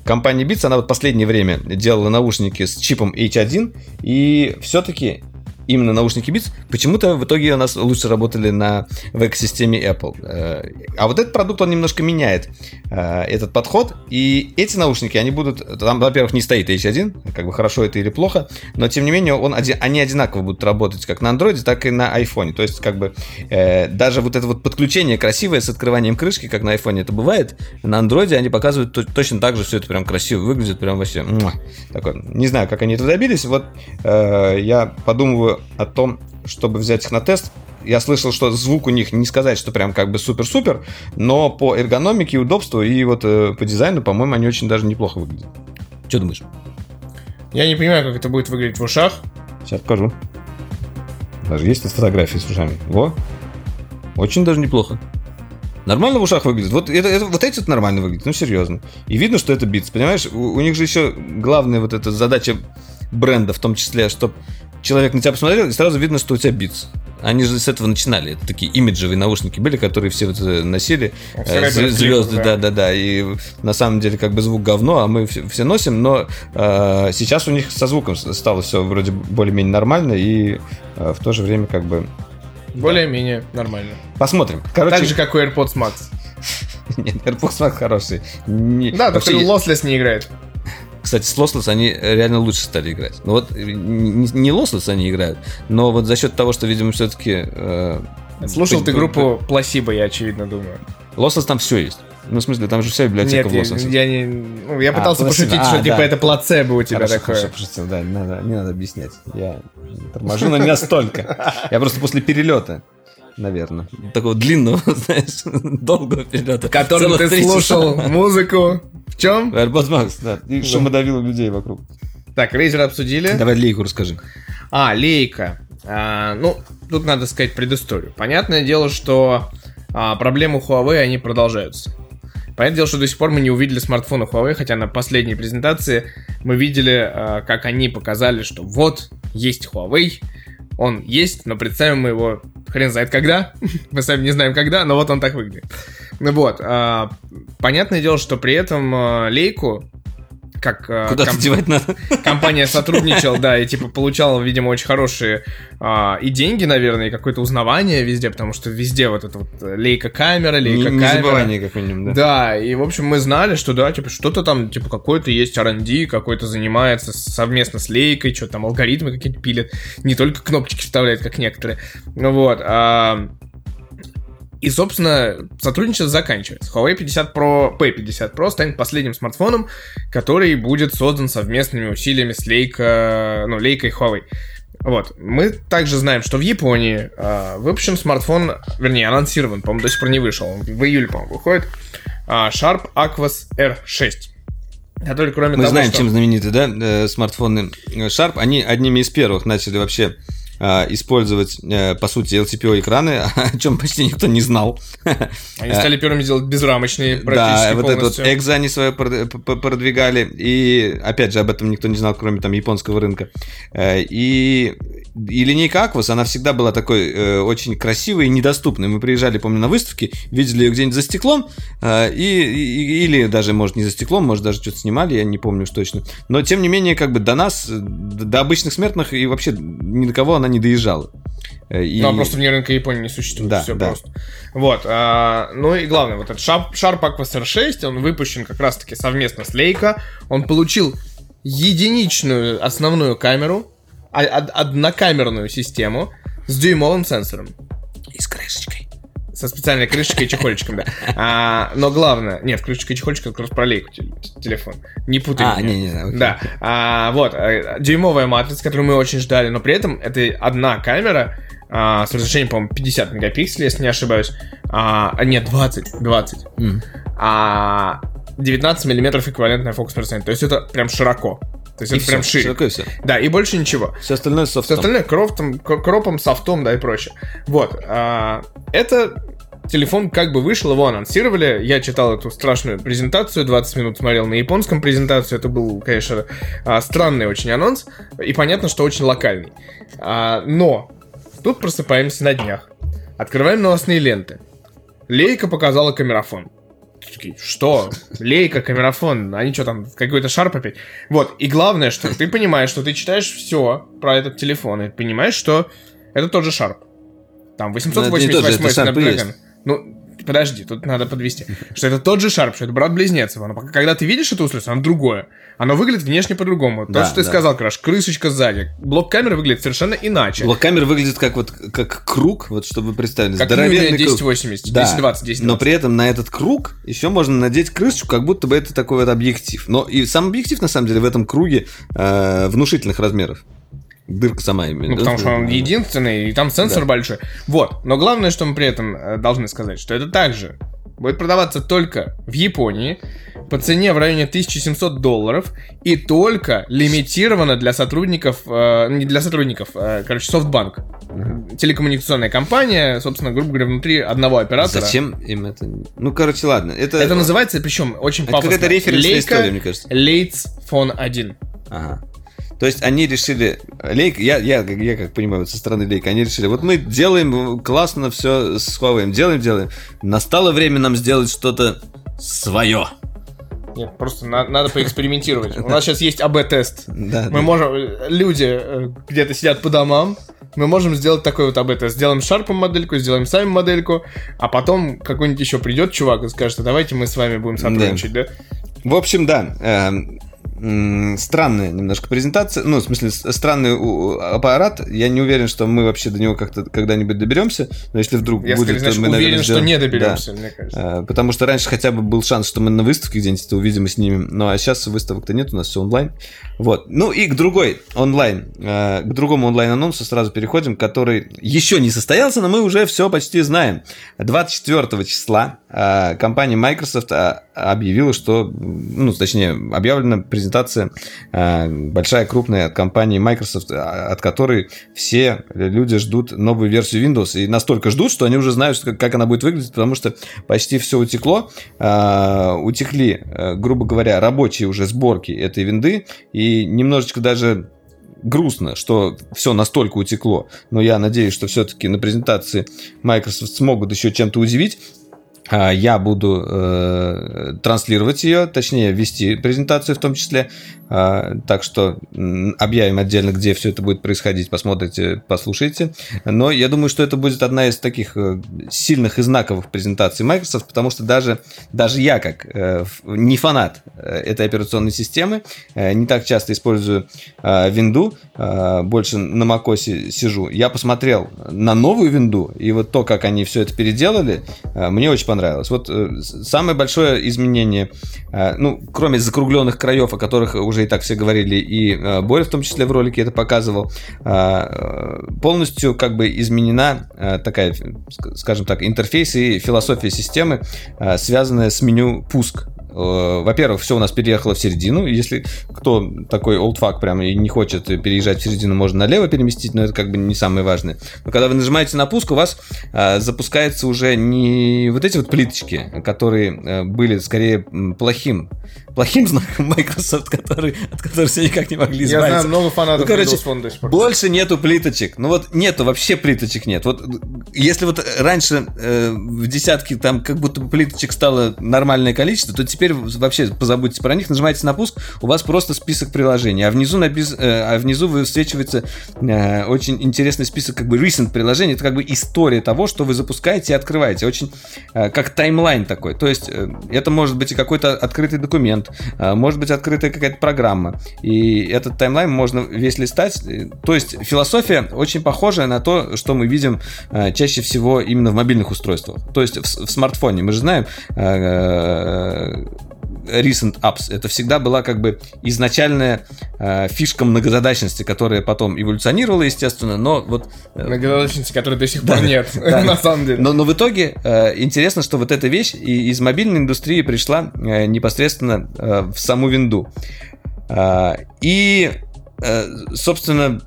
компания Beats, она вот последнее время делала наушники с чипом H1, и все-таки именно наушники Beats, почему-то в итоге у нас лучше работали на, в экосистеме Apple. Э, а вот этот продукт, он немножко меняет э, этот подход, и эти наушники, они будут, там, во-первых, не стоит H1, как бы хорошо это или плохо, но тем не менее он, они одинаково будут работать как на Android, так и на iPhone. То есть, как бы, э, даже вот это вот подключение красивое с открыванием крышки, как на iPhone это бывает, на Android они показывают точно так же все это прям красиво выглядит, прям вообще, такой, не знаю, как они это добились, вот я подумываю о том, чтобы взять их на тест. Я слышал, что звук у них не сказать, что прям как бы супер-супер, но по эргономике, удобству и вот э, по дизайну, по-моему, они очень даже неплохо выглядят. Что думаешь? Я не понимаю, как это будет выглядеть в ушах. Сейчас покажу. Даже есть тут фотографии с ушами. Во. Очень даже неплохо. Нормально в ушах выглядит. Вот, это, это, вот эти вот нормально выглядят, ну серьезно. И видно, что это битс, понимаешь? У, у них же еще главная вот эта задача бренда, в том числе, чтобы человек на тебя посмотрел, и сразу видно, что у тебя битс. Они же с этого начинали. Это такие имиджевые наушники были, которые все вот носили. Э, звезды, да, да, да. И на самом деле как бы звук говно, а мы все, все носим, но э, сейчас у них со звуком стало все вроде более-менее нормально, и э, в то же время как бы... Более-менее нормально. Посмотрим. Короче, так же, как у AirPods Max. Нет, AirPods Max хорошие. Не... Да, только Lossless не играет. Кстати, с Lossless они реально лучше стали играть. Ну вот не, Lossless они играют, но вот за счет того, что, видимо, все-таки... Э, Слушал ты группу Placebo, я очевидно думаю. Lossless там все есть. Ну, в смысле, там же вся библиотека Нет, в Lossless. Я, я, не, ну, я а, пытался а, пошутить, а, что типа, да. типа это плацебо у тебя хорошо, такое. Хорошо, пошутил, да, не надо, не надо объяснять. Я торможу, но не настолько. Я просто после перелета наверное. Такого длинного, знаешь, долгого перелета. Которым ты слушал музыку. В чем? AirPods Max, да. И шумодавил людей вокруг. Так, Razer обсудили. Давай лейку расскажи. А, лейка. А, ну, тут надо сказать предысторию. Понятное дело, что а, проблемы Huawei, они продолжаются. Понятное дело, что до сих пор мы не увидели смартфона Huawei, хотя на последней презентации мы видели, а, как они показали, что вот, есть Huawei, он есть, но представим мы его хрен знает когда. мы сами не знаем когда, но вот он так выглядит. Ну вот. А, понятное дело, что при этом а, лейку как э, Куда комп... девать надо? компания сотрудничала, да, и типа получала, видимо, очень хорошие а, и деньги, наверное, и какое-то узнавание везде, потому что везде вот эта вот лейка камера, лейка не, камера. Не как минимум, да. Да, и в общем мы знали, что да, типа что-то там, типа какой-то есть R&D, какой-то занимается совместно с лейкой, что там алгоритмы какие-то пилят, не только кнопочки вставляет, как некоторые. Ну вот. А, и, собственно, сотрудничество заканчивается. Huawei 50 Pro, P50 Pro станет последним смартфоном, который будет создан совместными усилиями с Leica, ну, Leica и Huawei. Вот. Мы также знаем, что в Японии э, выпущен смартфон, вернее, анонсирован, по-моему, до сих пор не вышел, он в июле, по-моему, выходит, э, Sharp Aquos R6. Который, кроме Мы того, знаем, что... чем знамениты, да, э, смартфоны Sharp. Они одними из первых начали вообще а, использовать, э, по сути, LTPO-экраны, о чем почти никто не знал. Они стали первыми делать безрамочные практически Да, вот это вот экзо они свое продвигали, и, опять же, об этом никто не знал, кроме там японского рынка. Э, и, и линейка Aquos, она всегда была такой э, очень красивой и недоступной. Мы приезжали, помню, на выставки, видели ее где-нибудь за стеклом, и, и, или даже, может, не за стеклом, может, даже что-то снимали, я не помню уж точно. Но, тем не менее, как бы до нас, до обычных смертных и вообще ни до кого она не доезжала. Э, и... Ну, а просто вне рынка Японии не существует. Да, все да. просто. Вот. А, ну и главное, вот этот Sharp, Sharp Aquos R6, он выпущен как раз-таки совместно с Leica. Он получил единичную основную камеру, однокамерную систему с дюймовым сенсором. И с крышечкой. Со специальной крышечкой и чехольчиком, да. А, но главное... Нет, крышечка и чехольчик как раз про лейку телефон. Не путай А, не, не, не. Да. А, вот, э, дюймовая матрица, которую мы очень ждали, но при этом это одна камера, а, с разрешением, по-моему, 50 мегапикселей, если не ошибаюсь. А, а нет, 20, 20. Mm. А 19 миллиметров эквивалентная фокус-процент. То есть это прям широко. То есть и это все, прям и все. Да, и больше ничего. Все остальное софтом. Все остальное кроптом, кропом, софтом, да, и прочее. Вот. А, это телефон как бы вышел, его анонсировали. Я читал эту страшную презентацию, 20 минут смотрел на японском презентацию. Это был, конечно, а, странный очень анонс. И понятно, что очень локальный. А, но тут просыпаемся на днях. Открываем новостные ленты. Лейка показала камерафон такие, что? Лейка, камерафон, они что там, какой-то шарп опять? Вот, и главное, что ты понимаешь, что ты читаешь все про этот телефон, и понимаешь, что это тот же шарп. Там 888 Snapdragon. Ну, подожди, тут надо подвести. Что это тот же Sharp, что это брат-близнец его. Но когда ты видишь это устройство, оно другое. Оно выглядит внешне по-другому. Да, То, что ты да. сказал, Краш, крышечка сзади. Блок камеры выглядит совершенно иначе. Блок камеры выглядит как вот как круг, вот чтобы вы представили. Как Здоровенный 1080, да, 1020, 1020. Но при этом на этот круг еще можно надеть крышечку, как будто бы это такой вот объектив. Но и сам объектив, на самом деле, в этом круге э, внушительных размеров. Дырка сама именно. Ну, потому что он единственный, и там сенсор да. большой. Вот. Но главное, что мы при этом э, должны сказать, что это также будет продаваться только в Японии по цене в районе 1700 долларов и только лимитировано для сотрудников, э, не для сотрудников, э, короче, софтбанк. Телекоммуникационная компания, собственно, грубо говоря, внутри одного оператора. Зачем им это? Ну, короче, ладно. Это, это называется, причем очень это пафосно. Это референсная история, мне кажется. Leitz Phone 1. Ага. То есть они решили, Лейк, я, я, я как понимаю, со стороны Лейка, они решили, вот мы делаем классно все с Huawei, делаем, делаем. Настало время нам сделать что-то свое. Нет, просто на, надо поэкспериментировать. У нас сейчас есть АБ-тест. Да, Мы можем... Люди э, где-то сидят по домам, мы можем сделать такой вот этом. Сделаем шарпом модельку, сделаем сами модельку, а потом какой-нибудь еще придет чувак и скажет, а давайте мы с вами будем сотрудничать, да? да? В общем, да. Странная немножко презентация, ну, в смысле, странный аппарат. Я не уверен, что мы вообще до него как-то когда-нибудь доберемся, но если вдруг Я будет, скорее, то мы, уверен, что не доберемся, да. мне кажется. А, потому что раньше хотя бы был шанс, что мы на выставке где-нибудь это увидим и снимем, ну, а сейчас выставок-то нет, у нас все онлайн. Вот. Ну и к другой онлайн, а, к другому онлайн-анонсу сразу переходим, который еще не состоялся, но мы уже все почти знаем. 24 числа компания Microsoft объявила, что, ну, точнее, объявлена презентация э, большая, крупная от компании Microsoft, а, от которой все люди ждут новую версию Windows. И настолько ждут, что они уже знают, как она будет выглядеть, потому что почти все утекло. Утекли, грубо говоря, рабочие уже сборки этой винды. И немножечко даже грустно, что все настолько утекло. Но я надеюсь, что все-таки на презентации Microsoft смогут еще чем-то удивить. А, я буду э, транслировать ее, точнее вести презентацию в том числе. А, так что объявим отдельно, где все это будет происходить, посмотрите, послушайте. Но я думаю, что это будет одна из таких э, сильных и знаковых презентаций Microsoft, потому что даже, даже я, как э, не фанат э, этой операционной системы, не так часто использую винду, больше на macOS сижу. Я посмотрел на новую винду, и вот то, как они все это переделали, мне очень понравилось. Вот самое большое изменение, ну, кроме закругленных краев, о которых уже и так все говорили, и э, Боря в том числе в ролике это показывал, э, полностью как бы изменена э, такая, скажем так, интерфейс и философия системы, связанная с меню пуск. Во-первых, все у нас переехало в середину. Если кто такой олдфак прям и не хочет переезжать в середину, можно налево переместить, но это как бы не самое важное. Но когда вы нажимаете на пуск, у вас а, запускается уже не вот эти вот плиточки, которые а, были скорее плохим плохим знаком Microsoft, который, от которого все никак не могли избавиться. Я знаю много фанатов ну, короче, Windows Phone до Больше нету плиточек. Ну вот нету, вообще плиточек нет. Вот если вот раньше э, в десятке там как будто плиточек стало нормальное количество, то теперь вообще позабудьте про них, нажимаете на пуск, у вас просто список приложений, а внизу, напис... э, а внизу высвечивается э, очень интересный список как бы recent приложений, это как бы история того, что вы запускаете и открываете, очень э, как таймлайн такой, то есть э, это может быть и какой-то открытый документ, а, может быть открытая какая-то программа. И этот таймлайн можно весь листать. То есть философия очень похожая на то, что мы видим а, чаще всего именно в мобильных устройствах. То есть в, в смартфоне. Мы же знаем а, recent apps. Это всегда была как бы изначальная э, фишка многозадачности, которая потом эволюционировала, естественно, но вот... Э, многозадачности, которой до сих пор нет, на самом деле. Но, но в итоге э, интересно, что вот эта вещь из мобильной индустрии пришла э, непосредственно э, в саму винду. Э, и, э, собственно,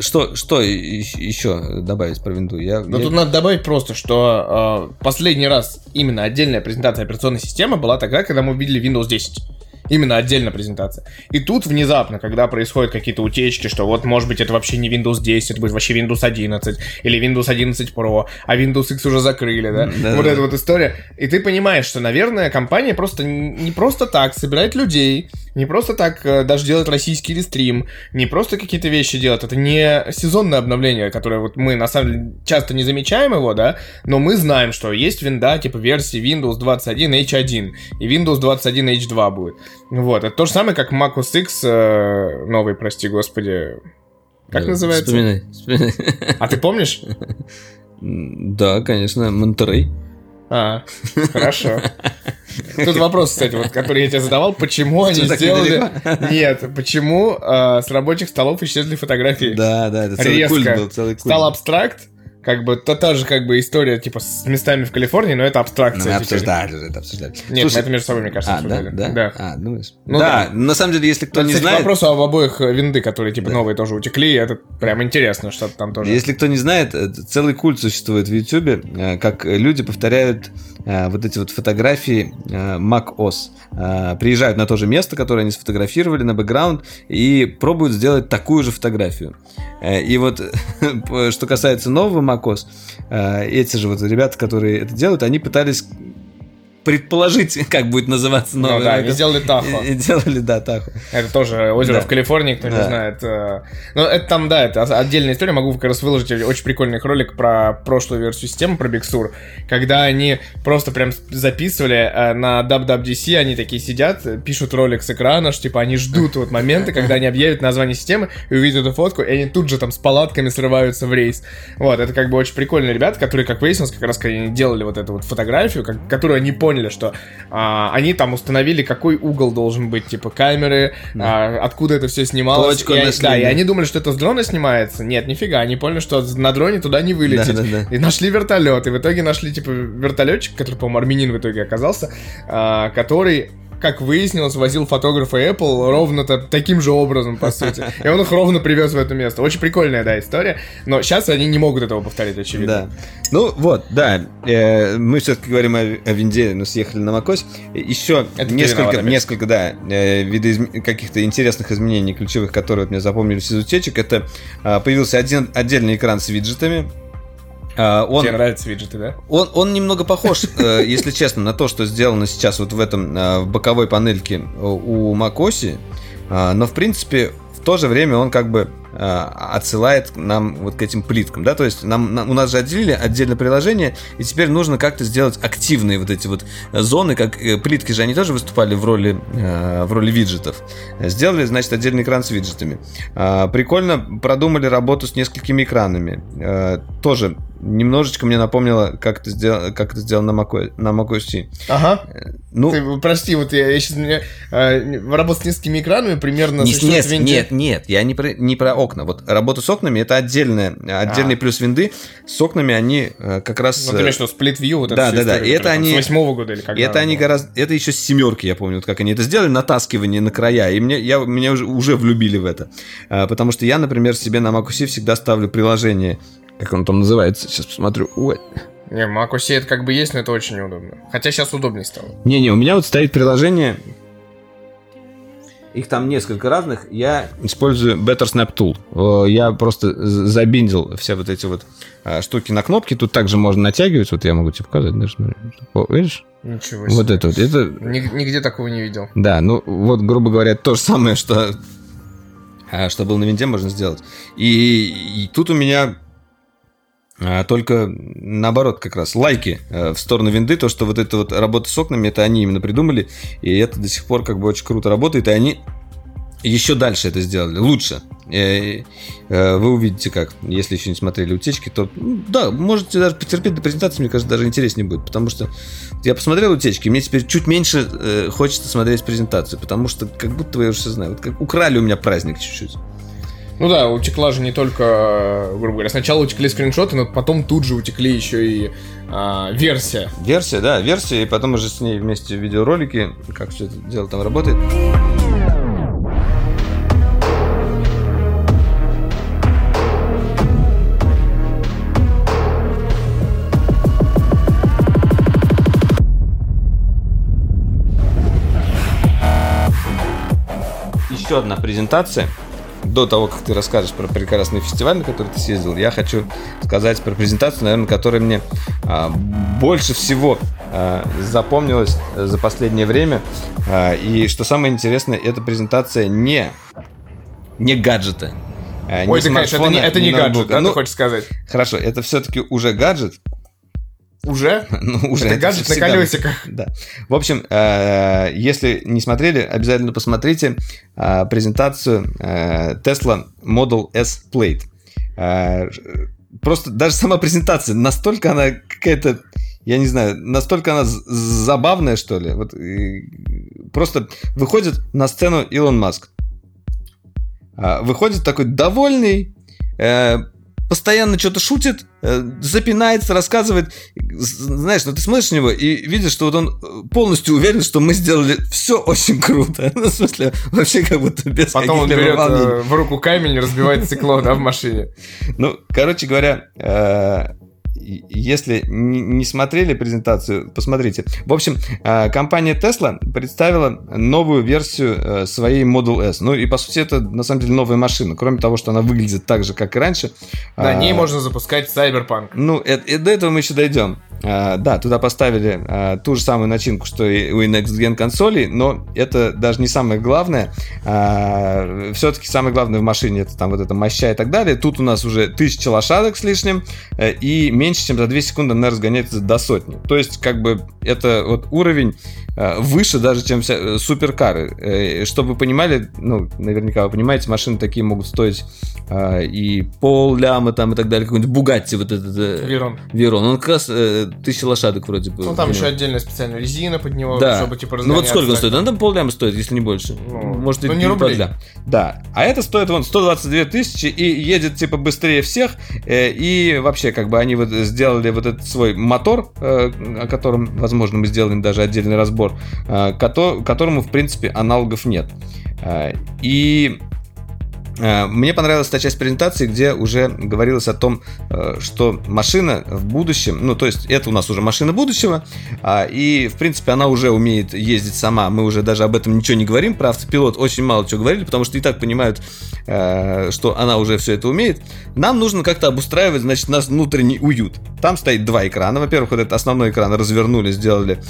что, что еще добавить про винду? Я, ну, я... тут надо добавить просто, что э, последний раз именно отдельная презентация операционной системы была тогда, когда мы увидели Windows 10. Именно отдельно презентация. И тут внезапно, когда происходят какие-то утечки, что вот, может быть, это вообще не Windows 10, это будет вообще Windows 11 или Windows 11 Pro, а Windows X уже закрыли, да? да вот да. эта вот история. И ты понимаешь, что, наверное, компания просто не просто так собирает людей, не просто так э, даже делать российский рестрим, не просто какие-то вещи делать. Это не сезонное обновление, которое вот мы на самом деле часто не замечаем его, да, но мы знаем, что есть винда типа версии Windows 21 H1 и Windows 21 H2 будет. Вот, это то же самое, как Mac OS X э, новый, прости господи. Как да, называется? Вспоминай, вспоминай. А ты помнишь? Да, конечно, Монтерей. А, хорошо. Тут вопрос, кстати, вот, который я тебе задавал, почему они сделали... Нет, почему э, с рабочих столов исчезли фотографии? Да, да, это целый Резко. культ был, целый культ. Стал абстракт, как бы то та же как бы история типа с местами в Калифорнии, но это абстракция. Мы обсуждали это обсуждали. Нет, Слушай, мы это между собой, мне кажется, а, обсуждали. Да, да? да. А, думаешь? Ну, да, да, на самом деле, если кто это, не кстати, знает... вопрос об обоих э, винды, которые типа да. новые тоже утекли, это прям интересно, что-то там тоже. Если кто не знает, э, целый культ существует в Ютубе, э, как люди повторяют вот эти вот фотографии Mac OS. Приезжают на то же место, которое они сфотографировали, на бэкграунд, и пробуют сделать такую же фотографию. И вот, что касается нового macOS, э, эти же вот ребята, которые это делают, они пытались предположить, как будет называться новый ну, да, они сделали Тахо. И, и делали, да, Тахо. Это тоже озеро да. в Калифорнии, кто да. не знает. Э, Но ну, это там, да, это отдельная история. Могу как раз выложить очень прикольный ролик про прошлую версию системы, про Sur, когда они просто прям записывали э, на WWDC, они такие сидят, пишут ролик с экрана, что типа они ждут вот момента, когда они объявят название системы и увидят эту фотку, и они тут же там с палатками срываются в рейс. Вот, это как бы очень прикольные ребята, которые, как выяснилось, как раз когда они делали вот эту вот фотографию, как, которую они поняли, что а, они там установили, какой угол должен быть, типа камеры, да. а, откуда это все снималось. и, они, да, и они думали, что это с дрона снимается. Нет, нифига, они поняли, что на дроне туда не вылететь. Да, да, да. И нашли вертолет. И в итоге нашли, типа, вертолетчик, который, по-моему, армянин в итоге оказался, а, который как выяснилось, возил фотографа Apple ровно таким же образом, по сути. И он их ровно привез в это место. Очень прикольная, да, история. Но сейчас они не могут этого повторить, очевидно. Да. Ну вот, да. Э, мы все-таки говорим о, о винде, но съехали на macOS. Еще это несколько, несколько, да, э, виды каких-то интересных изменений ключевых, которые вот мне запомнились из утечек. Это э, появился один отдельный экран с виджетами он, Тебе нравятся виджеты, да? Он, он немного похож, э, если честно, на то, что сделано сейчас вот в этом э, в боковой панельке у macOS, э, но в принципе в то же время он как бы Э, отсылает нам вот к этим плиткам, да, то есть нам, нам у нас же отделили отдельное приложение, и теперь нужно как-то сделать активные вот эти вот зоны, как плитки же они тоже выступали в роли в роли виджетов. Сделали, значит, отдельный экран с виджетами. Прикольно продумали работу с несколькими экранами. Тоже немножечко мне напомнило, как это сделано, как это сделано на Mac, на macOS. Ага. Ну, Ты, прости, вот я, я сейчас мне э, работа с несколькими экранами примерно. Не, нет, нет, нет, я не про не про окна. Вот работа с окнами это отдельная, отдельный а. плюс винды. С окнами они э, как раз... Ну, ты имеешь в виду View, вот Да, да, да. И это они... С восьмого года или когда? Это они гораздо... Это еще с семерки, я помню, вот как они это сделали, натаскивание на края. И мне, я, меня уже, уже влюбили в это. А, потому что я, например, себе на macOS всегда ставлю приложение как он там называется? Сейчас посмотрю. Ой. Не, macOS это как бы есть, но это очень неудобно. Хотя сейчас удобнее стало. Не-не, у меня вот стоит приложение их там несколько разных. Я использую Better Snap Tool. Я просто забиндил все вот эти вот а, штуки на кнопки. Тут также можно натягивать. Вот я могу тебе показать. Даже, О, видишь? Ничего себе. Вот это вот. Это... Нигде такого не видел. Да, ну вот, грубо говоря, то же самое, что, а, что было на винде, можно сделать. И, и тут у меня только наоборот, как раз лайки э, в сторону винды, то, что вот эта вот работа с окнами, это они именно придумали, и это до сих пор как бы очень круто работает, и они еще дальше это сделали, лучше. Э, э, вы увидите как, если еще не смотрели утечки, то ну, да, можете даже потерпеть до презентации, мне кажется, даже интереснее будет, потому что я посмотрел утечки, мне теперь чуть меньше хочется смотреть презентацию, потому что как будто я уже все знаю, вот как украли у меня праздник чуть-чуть. Ну да, утекла же не только, грубо говоря, сначала утекли скриншоты, но потом тут же утекли еще и а, версия. Версия, да, версия, и потом уже с ней вместе видеоролики, как все это дело там работает. Еще одна презентация до того, как ты расскажешь про прекрасный фестиваль, на который ты съездил, я хочу сказать про презентацию, наверное, которая мне а, больше всего а, запомнилась за последнее время. А, и что самое интересное, эта презентация не, не гаджета. Ой, ты, конечно, это не, это не, не гаджет, да, ну, ты хочешь сказать? Хорошо, это все-таки уже гаджет, уже? Ну, уже. Это, это гаджет на колесиках. Да. В общем, э, если не смотрели, обязательно посмотрите э, презентацию э, Tesla Model S Plate. Просто даже сама презентация, настолько она какая-то, я не знаю, настолько она забавная, что ли. Вот, просто выходит на сцену Илон Маск. Выходит такой довольный, постоянно что-то шутит, э, запинается, рассказывает. Знаешь, ну ты смотришь на него и видишь, что вот он э, полностью уверен, что мы сделали все очень круто. Ну, в смысле, вообще как будто без Потом он берет э, в руку камень и разбивает стекло, да, в машине. Ну, короче говоря, если не смотрели презентацию, посмотрите. В общем, а, компания Tesla представила новую версию э, своей Model S. Ну и по сути это на самом деле новая машина. Кроме того, что она выглядит так же, как и раньше. На а, ней можно запускать Cyberpunk. Ну, это, до этого мы еще дойдем. А, да, туда поставили а, ту же самую начинку, что и у Next Gen консолей, но это даже не самое главное. А, все-таки самое главное в машине это там вот эта моща и так далее. Тут у нас уже тысяча лошадок с лишним, э, и меньше, чем за 2 секунды она разгоняется до сотни. То есть, как бы, это вот уровень э, выше даже, чем вся, э, суперкары. Чтобы вы понимали, ну, наверняка вы понимаете, машины такие могут стоить и пол ляма там и так далее, какой-нибудь Бугатти вот этот... Верон. Верон. Он как раз тысяча лошадок вроде бы. Ну, там еще отдельная специальная резина под него, да. чтобы типа Ну вот сколько он стоит? Он там полляма стоит, если не больше. Ну, Может, ну, и не рублей. Подля. Да. А это стоит вон 122 тысячи и едет типа быстрее всех. Э, и вообще, как бы они вот сделали вот этот свой мотор, э, о котором, возможно, мы сделаем даже отдельный разбор, э, которому, в принципе, аналогов нет. И Э, мне понравилась та часть презентации, где уже говорилось о том, э, что машина в будущем, ну, то есть это у нас уже машина будущего, а, и, в принципе, она уже умеет ездить сама. Мы уже даже об этом ничего не говорим, про автопилот очень мало чего говорили, потому что и так понимают, э, что она уже все это умеет. Нам нужно как-то обустраивать, значит, наш внутренний уют. Там стоит два экрана. Во-первых, вот этот основной экран развернули, сделали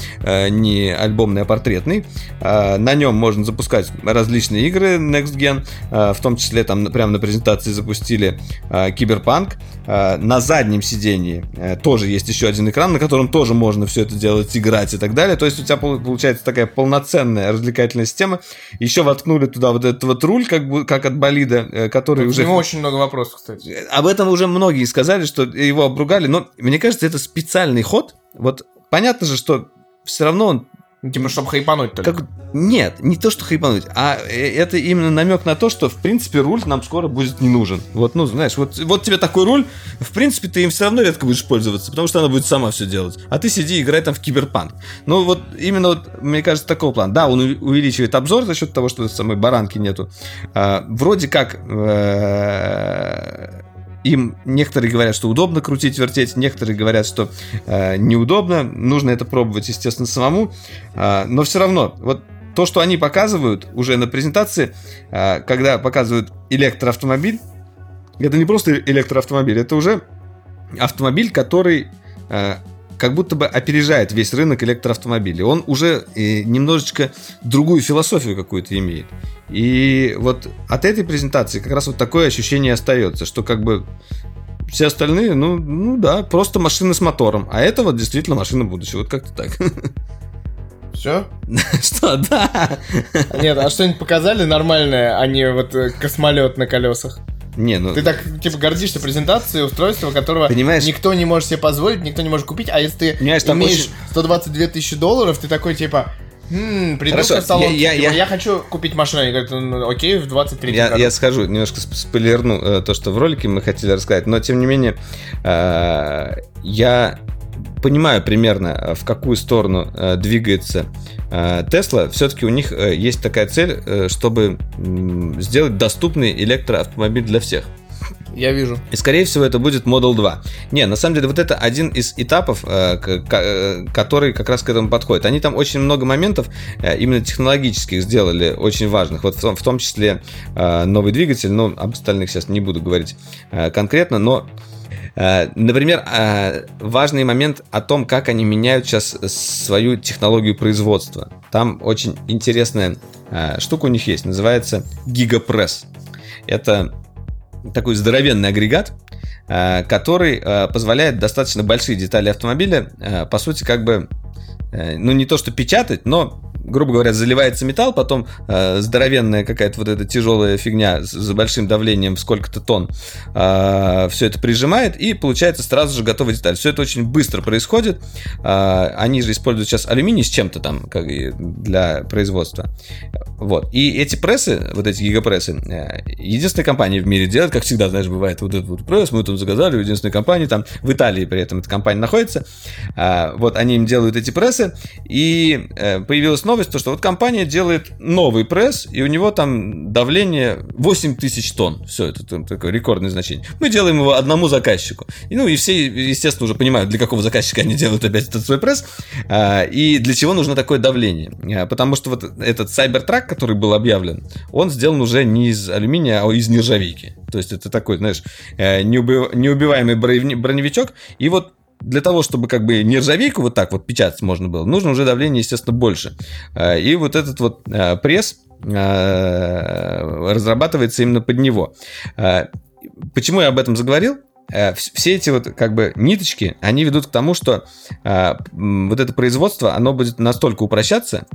не альбомный, а портретный. На нем можно запускать различные игры Next Gen, в том числе числе там прямо на презентации запустили э, Киберпанк. Э, на заднем сидении э, тоже есть еще один экран, на котором тоже можно все это делать, играть и так далее. То есть у тебя получается такая полноценная развлекательная система. Еще воткнули туда вот этот вот руль, как, бы, как от болида, э, который вот уже... У него очень много вопросов, кстати. Об этом уже многие сказали, что его обругали, но мне кажется, это специальный ход. Вот понятно же, что все равно он Типа, чтобы хайпануть только. Как... Нет, не то, что хайпануть, а э, это именно намек на то, что, в принципе, руль нам скоро будет не нужен. Вот, ну, знаешь, вот, вот тебе такой руль, в принципе, ты им все равно редко будешь пользоваться, потому что она будет сама все делать. А ты сиди и играй там в киберпанк. Ну, вот именно, вот, мне кажется, такого плана. Да, он увеличивает обзор за счет того, что самой баранки нету. А, вроде как... Э им некоторые говорят, что удобно крутить, вертеть, некоторые говорят, что э, неудобно, нужно это пробовать, естественно, самому, э, но все равно, вот то, что они показывают уже на презентации, э, когда показывают электроавтомобиль, это не просто электроавтомобиль, это уже автомобиль, который э, как будто бы опережает весь рынок электроавтомобилей. Он уже э, немножечко другую философию какую-то имеет. И вот от этой презентации как раз вот такое ощущение остается, что как бы все остальные, ну, ну да, просто машины с мотором. А это вот действительно машина будущего. Вот как-то так. Все? Что, да? Нет, а что-нибудь показали нормальное, а не вот э, космолет на колесах? Не, ну... Ты так, типа, гордишься презентацией устройства, которого Понимаешь? никто не может себе позволить, никто не может купить, а если ты Понимаешь, имеешь очень... 122 тысячи долларов, ты такой, типа, Хм, приду Хорошо, в салон, я, я, типа, я... я хочу купить машину. Они говорят, ну, окей, в 23 я, году. Я схожу, немножко спойлерну э, то, что в ролике мы хотели рассказать, но тем не менее, э, я понимаю примерно, э, в какую сторону э, двигается Тесла. Все-таки у них э, есть такая цель, чтобы сделать доступный электроавтомобиль для всех. Я вижу. И, скорее всего, это будет Model 2. Не, на самом деле, вот это один из этапов, который как раз к этому подходит. Они там очень много моментов именно технологических сделали, очень важных. Вот в том числе новый двигатель, но об остальных сейчас не буду говорить конкретно, но Э, например, э, важный момент о том, как они меняют сейчас свою технологию производства. Там очень интересная э, штука у них есть, называется гигапресс. Это такой здоровенный агрегат, который позволяет достаточно большие детали автомобиля, по сути, как бы, ну не то что печатать, но грубо говоря, заливается металл, потом э, здоровенная какая-то вот эта тяжелая фигня с большим давлением в сколько-то тонн э, все это прижимает, и получается сразу же готовая деталь. Все это очень быстро происходит. Э, они же используют сейчас алюминий с чем-то там как, для производства. Вот. И эти прессы, вот эти гигапрессы, э, единственная компания в мире делает, как всегда, знаешь, бывает вот этот вот пресс, мы там заказали, единственная компания, там в Италии при этом эта компания находится. Э, вот они им делают эти прессы, и э, появилась новая новость, то, что вот компания делает новый пресс, и у него там давление 8 тысяч тонн. Все, это там, такое рекордное значение. Мы делаем его одному заказчику. И, ну, и все, естественно, уже понимают, для какого заказчика они делают опять этот свой пресс, а, и для чего нужно такое давление. А, потому что вот этот Cybertruck, который был объявлен, он сделан уже не из алюминия, а из нержавейки. То есть это такой, знаешь, э, неубиваемый броневичок. И вот для того, чтобы как бы нержавейку вот так вот печатать можно было, нужно уже давление, естественно, больше. Э, и вот этот вот э, пресс э, разрабатывается именно под него. Почему я об этом заговорил? Все эти вот как бы ниточки, они ведут к тому, что вот это производство, оно будет настолько упрощаться,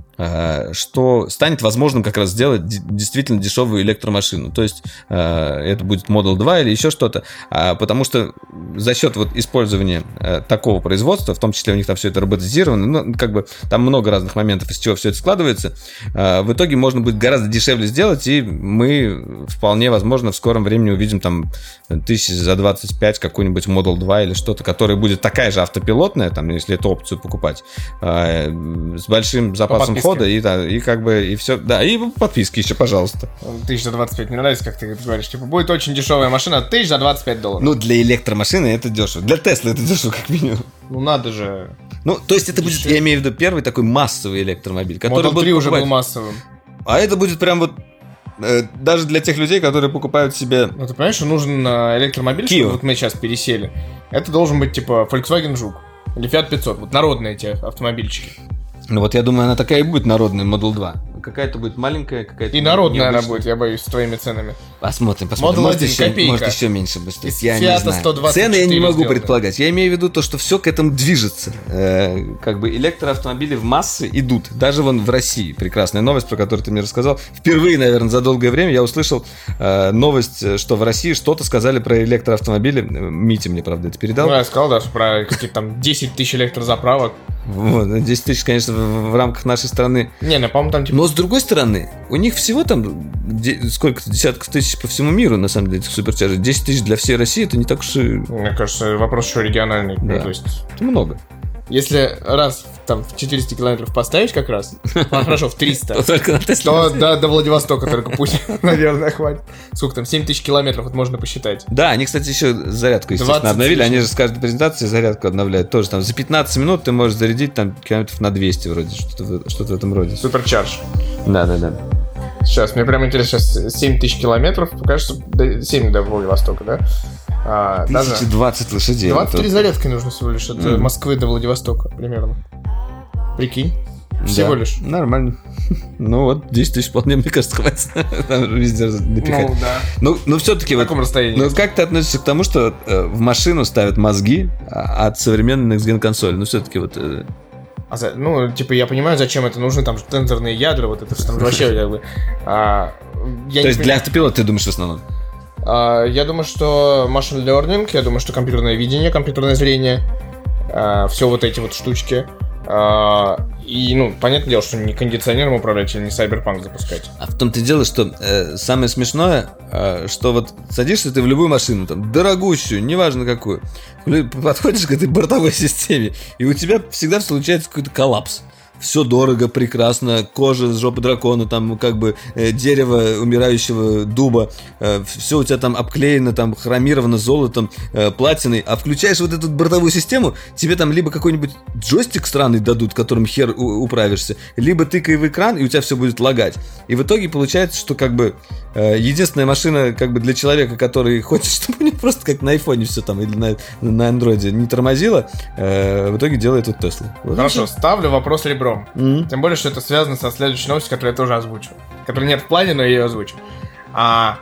что станет возможным как раз сделать действительно дешевую электромашину. То есть э, это будет Model 2 или еще что-то, э, потому что за счет вот использования э, такого производства, в том числе у них там все это роботизировано, ну, как бы там много разных моментов, из чего все это складывается, э, в итоге можно будет гораздо дешевле сделать, и мы вполне возможно в скором времени увидим там тысяч за 20 5 какой-нибудь Model 2 или что-то, которое будет такая же автопилотная, там, если эту опцию покупать, э, с большим запасом хода и, да, и как бы и все. Да, и подписки еще, пожалуйста. Тысяч за 25, мне нравится, как ты говоришь. Типа, будет очень дешевая машина, тысяч за 25 долларов. Ну, для электромашины это дешево. Для Теслы это дешево, как минимум. Ну, надо же. Ну, то есть это будет, я имею в виду, первый такой массовый электромобиль, который Model 3 уже был массовым. А это будет прям вот Э, даже для тех людей, которые покупают себе... Ну, ты понимаешь, что нужен э, электромобиль, Kia. вот мы сейчас пересели. Это должен быть, типа, Volkswagen Жук. Или Fiat 500. Вот народные эти автомобильчики. Ну вот я думаю, она такая и будет народная Model 2. Какая-то будет маленькая, какая-то... И народная она будет, я боюсь, с твоими ценами. Посмотрим, посмотрим. Model может, 1, еще, копейка. может еще меньше будет стоить. Я не знаю. Цены я не могу сделаны. предполагать. Я имею в виду то, что все к этому движется. Э, как бы электроавтомобили в массы идут. Даже вон в России. Прекрасная новость, про которую ты мне рассказал. Впервые, наверное, за долгое время я услышал э, новость, что в России что-то сказали про электроавтомобили. Митя мне, правда, это передал. Ну, я сказал, да, про какие-то там 10 тысяч электрозаправок. Вот, 10 тысяч, конечно, в, в рамках нашей страны. Не, ну, по-моему, там типа... Но с другой стороны, у них всего там сколько десятков тысяч по всему миру, на самом деле, этих суперчарджей. 10 тысяч для всей России, это не так уж и... Мне кажется, вопрос еще региональный. Да. Ну, то есть... Это много. Если раз там в 400 километров поставить как раз, а, хорошо, в 300, то, до, до Владивостока только пусть, наверное, хватит. Сколько там, 7 тысяч километров, вот можно посчитать. Да, они, кстати, еще зарядку, естественно, обновили. Они же с каждой презентации зарядку обновляют. Тоже там за 15 минут ты можешь зарядить там километров на 200 вроде, что-то, что-то в этом роде. Суперчарж. Да, да, да. Сейчас, мне прям интересно, сейчас 7 тысяч километров, кажется, 7 до Владивостока, да? А, 1020 даже... лошадей. 23 зарядки нужно всего лишь от mm. Москвы до Владивостока примерно. Прикинь. Всего да, лишь. Нормально. Ну вот, 10 тысяч вполне, мне кажется, хватит там везде напихать. Ну, да. Ну, но все-таки вот... каком расстоянии? Ну, как ты относишься к тому, что э, в машину ставят мозги а, от современной Next Gen консоли? Ну, все-таки вот... Э... А за, ну, типа, я понимаю, зачем это нужно, там, тензорные ядра, вот это там вообще, как бы... А, я То есть для автопилота ты думаешь в основном? А, я думаю, что machine learning, я думаю, что компьютерное видение, компьютерное зрение, а, все вот эти вот штучки. А, и, ну, понятное дело, что не кондиционером управлять или не Cyberpunk запускать. А в том-то дело, что э, самое смешное, э, что вот садишься ты в любую машину, там, дорогущую, неважно какую, подходишь к этой бортовой системе, и у тебя всегда случается какой-то коллапс все дорого, прекрасно, кожа с жопы дракона, там как бы э, дерево умирающего дуба, э, все у тебя там обклеено, там хромировано золотом, э, платиной, а включаешь вот эту бортовую систему, тебе там либо какой-нибудь джойстик странный дадут, которым хер управишься, либо тыкай в экран, и у тебя все будет лагать. И в итоге получается, что как бы э, единственная машина как бы для человека, который хочет, чтобы у него просто как на айфоне все там или на, на андроиде не тормозило, э, в итоге делает вот Тесла. Хорошо, ставлю вопрос ребро ребром. Mm-hmm. Тем более, что это связано со следующей новостью, которую я тоже озвучу. Которая нет в плане, но я ее озвучу. А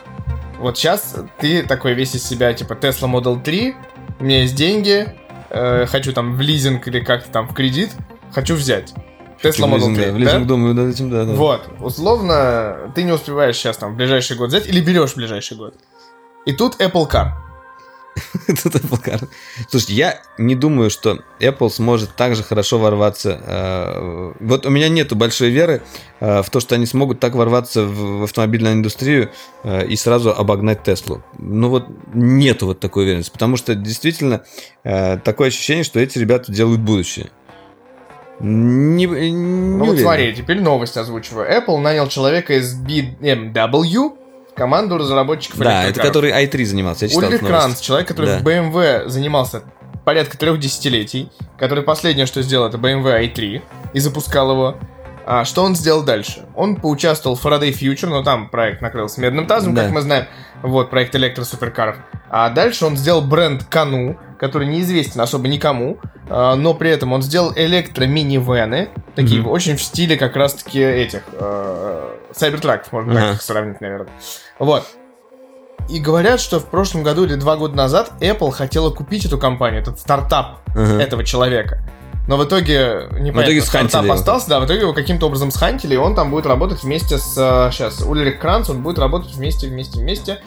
вот сейчас ты такой весь из себя, типа Tesla Model 3, у меня есть деньги, э, хочу там в лизинг или как-то там в кредит, хочу взять. Tesla Model 3. В лизинг, да? думаю, над этим, да, да. Вот, условно, ты не успеваешь сейчас там в ближайший год взять или берешь в ближайший год. И тут Apple Car. Тут Apple Car. Слушай, я не думаю, что Apple сможет так же хорошо ворваться. Э, вот у меня нету большой веры э, в то, что они смогут так ворваться в автомобильную индустрию э, и сразу обогнать Теслу. Ну вот нету вот такой уверенности, потому что действительно такое ощущение, что эти ребята делают будущее. Не, не ну уверен. вот смотри, теперь новость озвучиваю. Apple нанял человека из BMW, команду разработчиков Да, это который i3 занимался, я читал Ульрих Кранц, человек, который да. в BMW занимался порядка трех десятилетий, который последнее, что сделал, это BMW i3, и запускал его. А что он сделал дальше? Он поучаствовал в Faraday Future, но там проект накрылся медным тазом, да. как мы знаем. Вот, проект электросуперкаров. А дальше он сделал бренд Кану, который неизвестен особо никому, э, но при этом он сделал электро-минивены, такие mm-hmm. очень в стиле как раз-таки этих э, Cybertruck, можно uh-huh. так их сравнить, наверное. Вот. И говорят, что в прошлом году или два года назад Apple хотела купить эту компанию, этот стартап uh-huh. этого человека. Но в итоге не в итоге стартап остался, да, в итоге его каким-то образом схантили, и он там будет работать вместе с... Сейчас, Ульрик Кранц, он будет работать вместе, вместе, вместе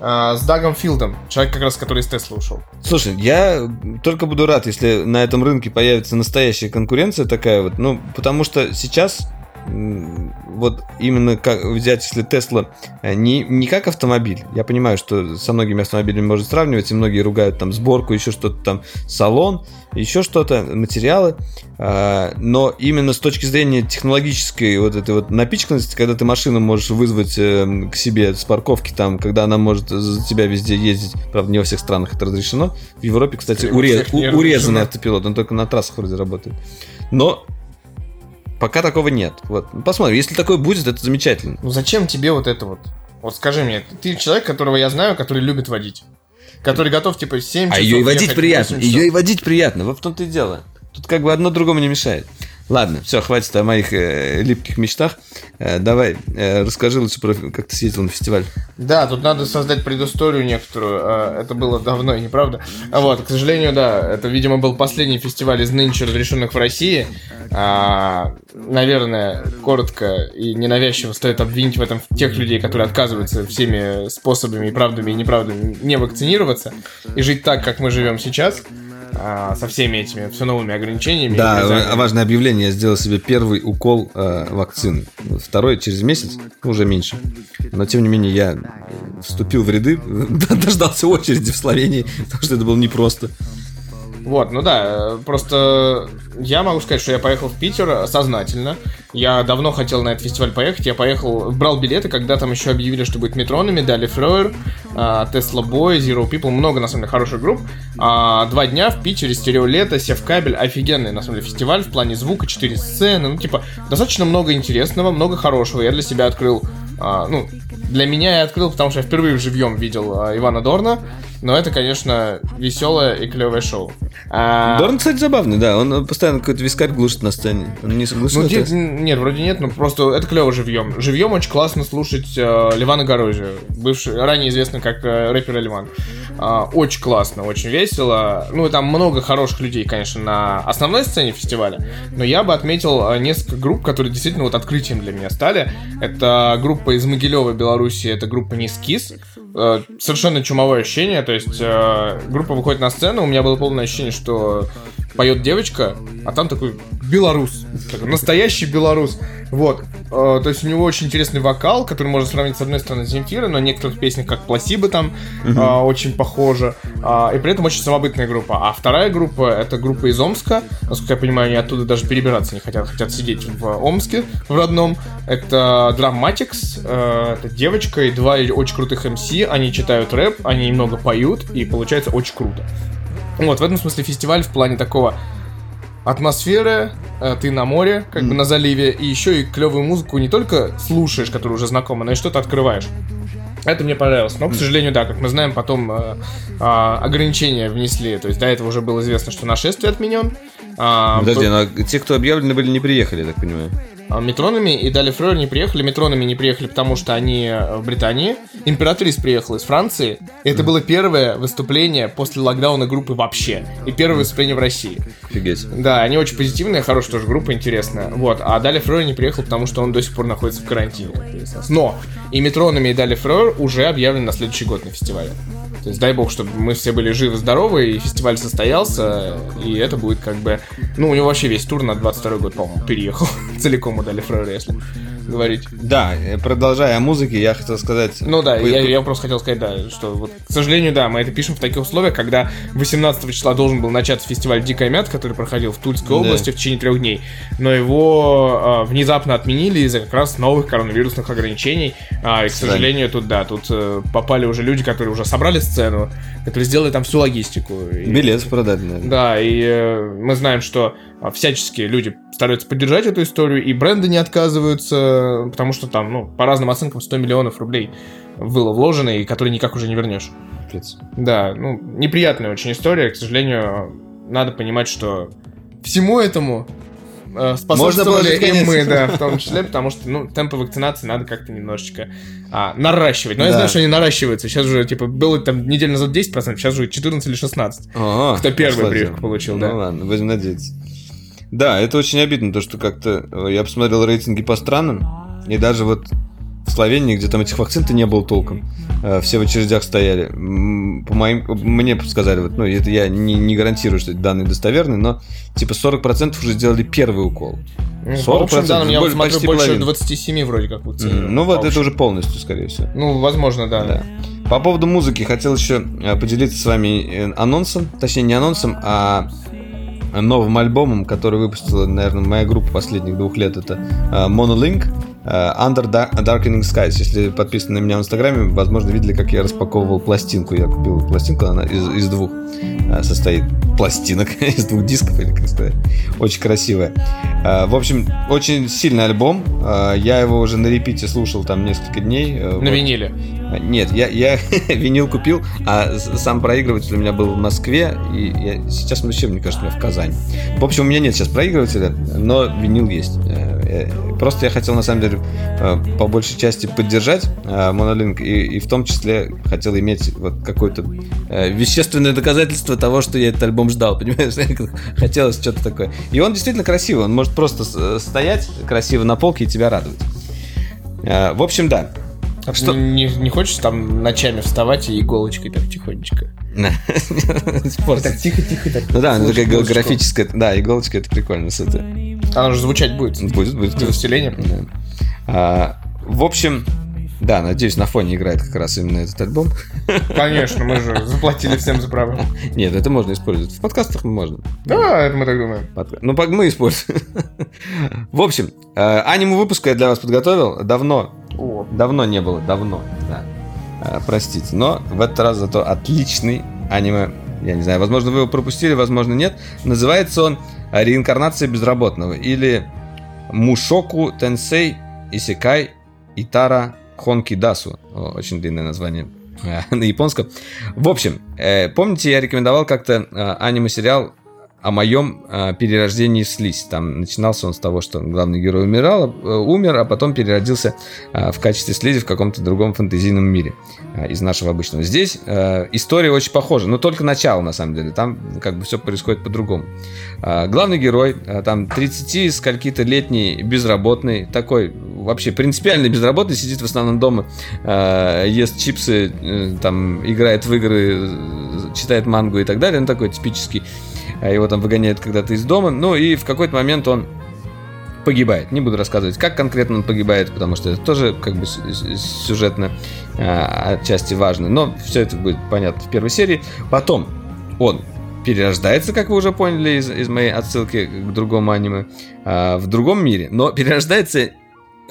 э, с Дагом Филдом, человек как раз, который из Тесла ушел. Слушай, я только буду рад, если на этом рынке появится настоящая конкуренция такая вот, ну, потому что сейчас вот именно как взять, если Тесла э, не, не как автомобиль, я понимаю, что со многими автомобилями можно сравнивать, и многие ругают там сборку, еще что-то там, салон, еще что-то, материалы, а, но именно с точки зрения технологической вот этой вот напичканности, когда ты машину можешь вызвать э, к себе с парковки там, когда она может за тебя везде ездить, правда не во всех странах это разрешено, в Европе, кстати, уре, урезанный автопилот, он только на трассах вроде работает, но Пока такого нет. Вот. Посмотрим. Если такое будет, это замечательно. Ну зачем тебе вот это вот? Вот скажи мне, ты человек, которого я знаю, который любит водить. Который готов, типа, 7 часов А ее и водить приятно. Ее и водить приятно. Вот в том-то и дело. Тут как бы одно другому не мешает. Ладно, все, хватит о моих э, липких мечтах. Э, давай, э, расскажи лучше про как ты съездил на фестиваль. Да, тут надо создать предысторию некоторую. Э, это было давно, и неправда. А вот, к сожалению, да, это, видимо, был последний фестиваль из нынче разрешенных в России. А, наверное, коротко и ненавязчиво стоит обвинить в этом тех людей, которые отказываются всеми способами и правдами и неправдами не вакцинироваться и жить так, как мы живем сейчас а, со всеми этими все новыми ограничениями. Да, важное объявление. Я сделал себе первый укол э, вакцины. Второй через месяц, уже меньше. Но тем не менее я вступил в ряды, дождался очереди в Словении, потому что это было непросто. Вот, ну да, просто я могу сказать, что я поехал в Питер сознательно. Я давно хотел на этот фестиваль поехать. Я поехал, брал билеты, когда там еще объявили, что будет Метронами, дали Флёер, Тесла Бой, Zero People, много, на самом деле, хороших групп. А, два дня в Питере, стереолето, Севкабель, офигенный, на самом деле, фестиваль в плане звука, четыре сцены, ну, типа, достаточно много интересного, много хорошего. Я для себя открыл, а, ну, для меня я открыл, потому что я впервые живьем видел а, Ивана Дорна. Но это, конечно, веселое и клевое шоу. А... Дорн, кстати, забавный, да. Он постоянно какой-то вискарь глушит на сцене. Он не согласен. Ну, это... нет, вроде нет, но просто это клево живьем. Живьем очень классно слушать э, Ливана Горозия, бывший, ранее известный как э, рэпер Ливан. Э, очень классно, очень весело. Ну, там много хороших людей, конечно, на основной сцене фестиваля. Но я бы отметил э, несколько групп, которые действительно вот открытием для меня стали. Это группа из Могилева, Беларуси, это группа Нискис. Э, совершенно чумовое ощущение. То есть э, группа выходит на сцену, у меня было полное ощущение, что поет девочка, а там такой белорус, такой настоящий белорус. Вот. Э, то есть у него очень интересный вокал, который можно сравнить с одной стороны с Земфирой, но в некоторых песнях, как Пласибо там, угу. очень похоже. Э, и при этом очень самобытная группа. А вторая группа, это группа из Омска. Насколько я понимаю, они оттуда даже перебираться не хотят, хотят сидеть в Омске, в родном. Это Dramatics, э, это девочка и два очень крутых МС. Они читают рэп, они немного поют, и получается очень круто. Вот, в этом смысле фестиваль в плане такого атмосферы, э, ты на море, как mm. бы на заливе, и еще и клевую музыку не только слушаешь, которая уже знакома, но и что-то открываешь. Это мне понравилось. Но, к сожалению, да, как мы знаем, потом э, э, ограничения внесли. То есть до этого уже было известно, что нашествие отменен. А, Подожди, но те, кто объявлены были, не приехали, я так понимаю. А, метронами, и Дали Фройер не приехали. Метронами не приехали, потому что они э, в Британии. Императрис приехала из Франции. И это было первое выступление после локдауна группы вообще. И первое выступление в России. Офигеть. Да, они очень позитивные, хорошая тоже группа, интересная. Вот. А Дали Фройер не приехал, потому что он до сих пор находится в карантине. Но и Метронами, и Дали Фройер уже объявлены на следующий год на фестивале. То есть дай бог, чтобы мы все были живы-здоровы, и фестиваль состоялся, и это будет как бы... Ну, у него вообще весь тур на 22 год, по-моему, переехал целиком como Teleflores. Говорить. Да, э, продолжая о музыке, я хотел сказать... Ну да, я, я просто хотел сказать, да, что вот, к сожалению, да, мы это пишем в таких условиях, когда 18 числа должен был начаться фестиваль Дикая Мят, который проходил в Тульской области да. в течение трех дней, но его э, внезапно отменили из-за как раз новых коронавирусных ограничений, а, и, к сожалению, тут, да, тут э, попали уже люди, которые уже собрали сцену, которые сделали там всю логистику. Билет продать, наверное. Да, и э, мы знаем, что а, всячески люди стараются поддержать эту историю, и бренды не отказываются э, потому что там, ну, по разным оценкам 100 миллионов рублей было вложено, и которые никак уже не вернешь. Пиц. Да, ну, неприятная очень история, к сожалению, надо понимать, что всему этому э, способствовали и мы, да, в том числе, потому что, ну, темпы вакцинации надо как-то немножечко а, наращивать. Но да. я знаю, что они наращиваются. Сейчас уже, типа, было там неделю назад 10%, сейчас уже 14 или 16. О, Кто первый прививку получил, ну, да. Ну ладно, будем надеяться. Да, это очень обидно, то, что как-то... Э, я посмотрел рейтинги по странам, и даже вот в Словении, где там этих вакцин-то не было толком. Э, все в очередях стояли. По моим, мне сказали, вот, ну, это я не, не гарантирую, что эти данные достоверны, но типа 40% уже сделали первый укол. 40%, по общим данным, я вот смотрю, больше половину. 27 вроде как вакцин. Mm, ну вот это уже полностью, скорее всего. Ну, возможно, да. да. По поводу музыки хотел еще э, поделиться с вами анонсом, точнее не анонсом, а новым альбомом, который выпустила, наверное, моя группа последних двух лет, это Monolink. Э, Under Darkening Skies. Если подписаны на меня в Инстаграме, возможно, видели, как я распаковывал пластинку. Я купил пластинку, она из, из двух э, состоит пластинок, из двух дисков, или как сказать. Очень красивая. Э, в общем, очень сильный альбом. Я его уже на репите слушал там несколько дней. На вот. виниле? Нет, я, я винил купил, а сам проигрыватель у меня был в Москве, и я, сейчас вообще, мне кажется, у меня в Казани. В общем, у меня нет сейчас проигрывателя, но винил есть. Просто я хотел, на самом деле, Э, по большей части поддержать Monolink, э, и, и в том числе хотел иметь вот какое-то э, вещественное доказательство того, что я этот альбом ждал, понимаешь? Хотелось что-то такое. И он действительно красивый, он может просто стоять красиво на полке и тебя радовать. В общем, да. А что? Не, не хочешь там ночами вставать и иголочкой так тихонечко? Спорт. Так тихо-тихо. так. Ну да, ну такая графическая, да, иголочка, это прикольно. Она же звучать будет. Будет, будет. С усилением. А, в общем, да, надеюсь, на фоне играет как раз именно этот альбом. Конечно, мы же заплатили всем за права. Нет, это можно использовать. В подкастах можно. Да, это мы так думаем. Подка... Ну, мы используем. В общем, э, аниме выпуска я для вас подготовил. Давно. О. Давно не было, давно, да. Э, простите. Но в этот раз зато отличный аниме. Я не знаю, возможно, вы его пропустили, возможно, нет. Называется он «Реинкарнация безработного» или «Мушоку Тенсей Исекай Итара Хонки Дасу. Очень длинное название э, на японском. В общем, э, помните, я рекомендовал как-то э, аниме-сериал о моем э, перерождении в слизь. Там начинался он с того, что главный герой умирал, э, умер, а потом переродился э, в качестве слизи в каком-то другом фэнтезийном мире э, из нашего обычного. Здесь э, история очень похожа, но только начало на самом деле. Там как бы все происходит по-другому. Э, главный герой, э, там 30 скольки-то летний безработный, такой вообще принципиальный безработный, сидит в основном дома, э, ест чипсы, э, там играет в игры, э, читает мангу и так далее. Он такой типический его там выгоняют когда-то из дома, ну и в какой-то момент он погибает. Не буду рассказывать, как конкретно он погибает, потому что это тоже как бы сюжетно а, отчасти важно. Но все это будет понятно в первой серии. Потом он перерождается, как вы уже поняли из, из моей отсылки к другому аниме, а, в другом мире, но перерождается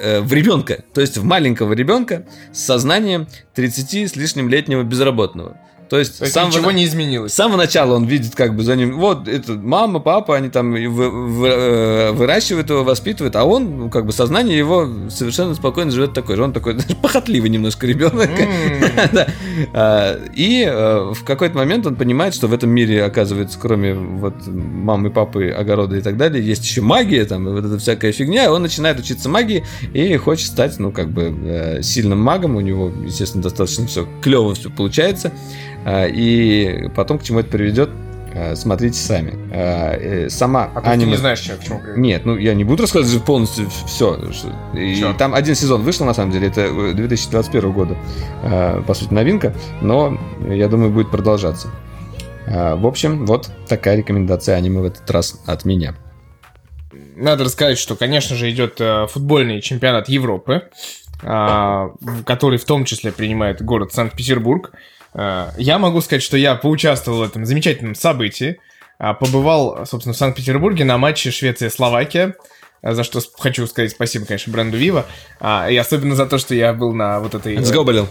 э, в ребенка, то есть в маленького ребенка с сознанием 30 с лишним летнего безработного. То есть, То есть самого, ничего не изменилось. С самого начала он видит как бы за ним, вот это мама, папа, они там вы, вы, э, выращивают его, воспитывают, а он, ну, как бы сознание его совершенно спокойно живет такой же. Он такой даже похотливый немножко ребенок. А, и э, в какой-то момент он понимает, что в этом мире, оказывается, кроме вот мамы, папы, огорода и так далее, есть еще магия, там, и вот эта всякая фигня. Он начинает учиться магии и хочет стать, ну, как бы э, сильным магом. У него, естественно, достаточно все клево все получается. А, и потом к чему это приведет, а, смотрите сами. А, э, сама а аниме... ты не знаешь, к чему приведет? Нет, ну я не буду рассказывать полностью все. И там один сезон вышел, на самом деле, это 2021 года, по сути, новинка, но я думаю, будет продолжаться. В общем, вот такая рекомендация аниме в этот раз от меня. Надо рассказать, что, конечно же, идет э, футбольный чемпионат Европы, который в том числе принимает город Санкт-Петербург. Э, я могу сказать, что я поучаствовал в этом замечательном событии. Э, побывал, собственно, в Санкт-Петербурге на матче Швеция-Словакия. Э, за что хочу сказать спасибо, конечно, бренду Viva. И особенно за то, что я был на вот этой... Сгоболил.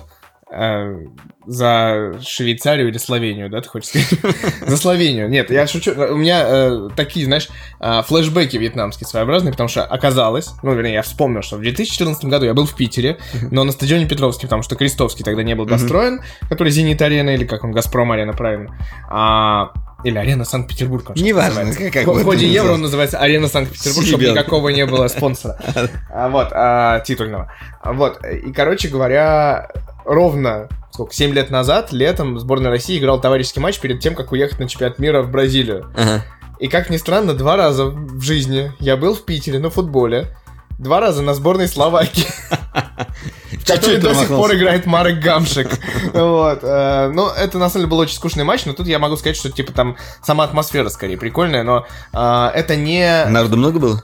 Э, за Швейцарию или Словению, да, ты хочешь сказать? За Словению. Нет, я шучу. У меня э, такие, знаешь, э, флешбеки вьетнамские своеобразные, потому что оказалось, ну, вернее, я вспомнил, что в 2014 году я был в Питере, но на стадионе Петровский, потому что Крестовский тогда не был достроен, который Зенит-арена, или как он, Газпром-арена, правильно. А, или Арена Санкт-Петербург. Неважно, как, как В ходе Евро он называется Арена Санкт-Петербург, чтобы никакого не было спонсора. А, вот, а, титульного. Вот, и, короче говоря, ровно сколько, 7 лет назад, летом, сборная России играл товарищеский матч перед тем, как уехать на чемпионат мира в Бразилию. Ага. И как ни странно, два раза в жизни я был в Питере на футболе, два раза на сборной Словакии. В которой до сих пор играет Марек Гамшик. Вот. Э, ну, это на самом деле был очень скучный матч, но тут я могу сказать, что типа там сама атмосфера скорее прикольная, но э, это не... Народу много было?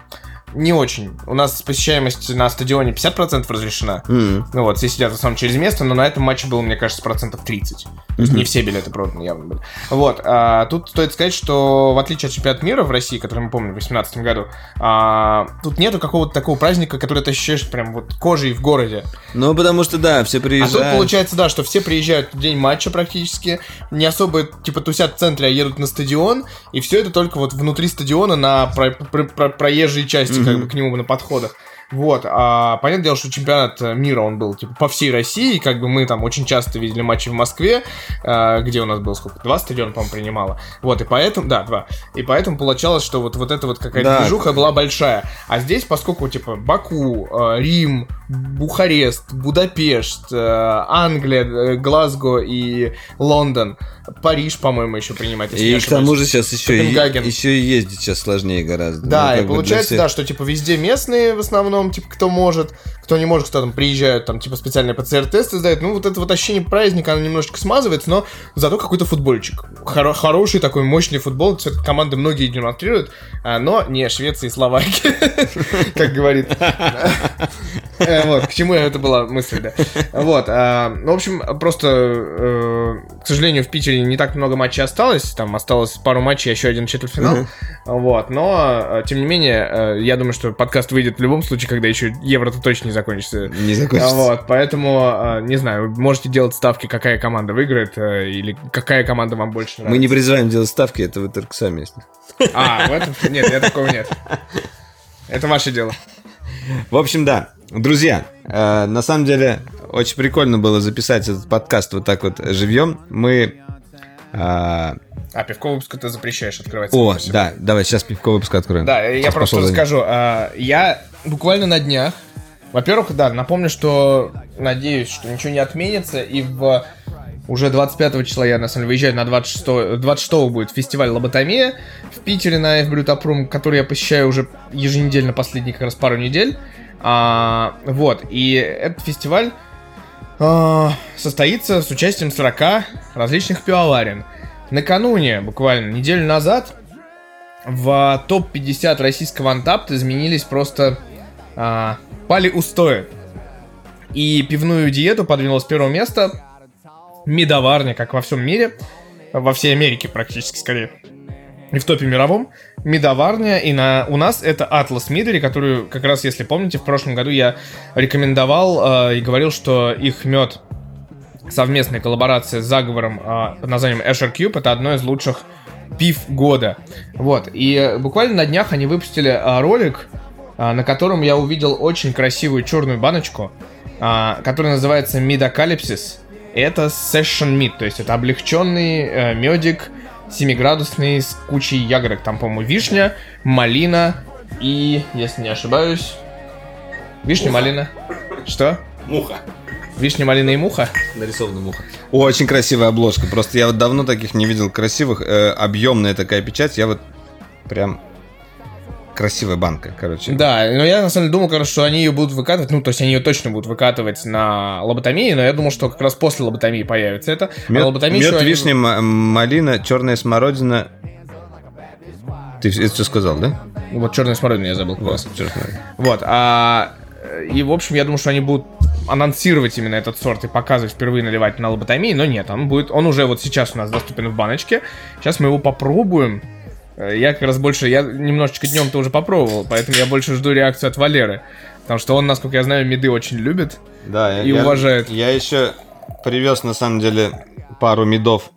Не очень. У нас посещаемость на стадионе 50% разрешена. Mm-hmm. Ну вот, все сидят в основном через место, но на этом матче было, мне кажется, процентов 30. То есть mm-hmm. не все билеты проданы явно были. Вот. А, тут стоит сказать, что в отличие от чемпионата мира в России, который мы помним в 2018 году, а, тут нету какого-то такого праздника, который ты ощущаешь прям вот кожей в городе. Ну, потому что, да, все приезжают. А тут получается, да, что все приезжают в день матча практически, не особо, типа, тусят в центре, а едут на стадион, и все это только вот внутри стадиона на про- про- про- проезжей части. Как бы к нему на подходах. Вот, а понятное дело, что чемпионат мира, он был, типа, по всей России, как бы мы там очень часто видели матчи в Москве, э, где у нас было сколько, два стадиона, по-моему, принимало, вот, и поэтому, да, два, и поэтому получалось, что вот, вот эта вот какая-то да. движуха была большая, а здесь, поскольку, типа, Баку, э, Рим, Бухарест, Будапешт, э, Англия, э, Глазго и Лондон, Париж, по-моему, еще принимать. И к тому же сейчас еще и, еще и ездить сейчас сложнее гораздо. Да, ну, и получается, всех... да, что типа везде местные в основном, типа кто может, кто не может, кто там приезжают, там типа специальные ПЦР-тесты сдают. Ну вот это вот ощущение праздника, оно немножечко смазывается, но зато какой-то футбольчик. Хор- хороший такой мощный футбол, команды многие демонстрируют, а, но не Швеция и Словакия, как говорит. Э, вот, к чему это была мысль, да. Вот, а, ну, в общем, просто, э, к сожалению, в Питере не так много матчей осталось, там осталось пару матчей, еще один четвертьфинал, вот, но, э, тем не менее, я думаю, что подкаст выйдет в любом случае, когда еще Евро-то точно не закончится. Не закончится. Вот, поэтому, не знаю, можете делать ставки, какая команда выиграет, или какая команда вам больше нравится. Мы не призываем делать ставки, это вы только сами, если. А, в этом? Нет, я такого нет. Это ваше дело. В общем, да. Друзья, э, на самом деле очень прикольно было записать этот подкаст вот так вот живьем. Мы... Э, а, пивко выпуск ты запрещаешь открывать. О, да, давай сейчас пивко выпуск откроем. Да, я сейчас просто расскажу. Э, я буквально на днях, во-первых, да, напомню, что надеюсь, что ничего не отменится, и в уже 25 числа я, на самом деле, выезжаю на 26 26 будет фестиваль лоботомия в Питере на F-Брютопрум, который я посещаю уже еженедельно последние как раз пару недель. А, вот, и этот фестиваль а, состоится с участием 40 различных пивоварен. Накануне, буквально неделю назад, в топ-50 российского антапт изменились просто... А, пали устои. И пивную диету подвинула с первого места медоварня, как во всем мире, во всей Америке практически скорее, и в топе мировом, медоварня, и на, у нас это Atlas Midori, которую, как раз, если помните, в прошлом году я рекомендовал э, и говорил, что их мед совместная коллаборация с заговором э, под названием Asher Cube, это одно из лучших пив года. Вот, и буквально на днях они выпустили э, ролик, на котором я увидел очень красивую черную баночку, э, которая называется Midocalipsis это session meat, то есть это облегченный э, медик 7-градусный с кучей ягодок. Там, по-моему, вишня, малина и, если не ошибаюсь, вишня, муха. малина. Что? Муха. Вишня, малина и муха? Нарисована муха. очень красивая обложка. Просто я вот давно таких не видел красивых. Э, объемная такая печать. Я вот прям красивая банка, короче. Да, но я на самом деле думал, короче, что они ее будут выкатывать, ну, то есть они ее точно будут выкатывать на лоботомии, но я думал, что как раз после лоботомии появится это. Мед, а лоботомии мед вишня, они... малина, черная смородина. Ты это все сказал, да? Вот черная смородина я забыл. Вот, вот а и, в общем, я думаю, что они будут анонсировать именно этот сорт и показывать впервые наливать на лоботомии, но нет, он будет, он уже вот сейчас у нас доступен в баночке. Сейчас мы его попробуем. Э, я как раз больше, я немножечко днем-то уже попробовал, поэтому я больше жду реакцию от Валеры. Потому что он, насколько я знаю, меды очень любит да, и я, уважает. Я еще привез, на самом деле, пару медов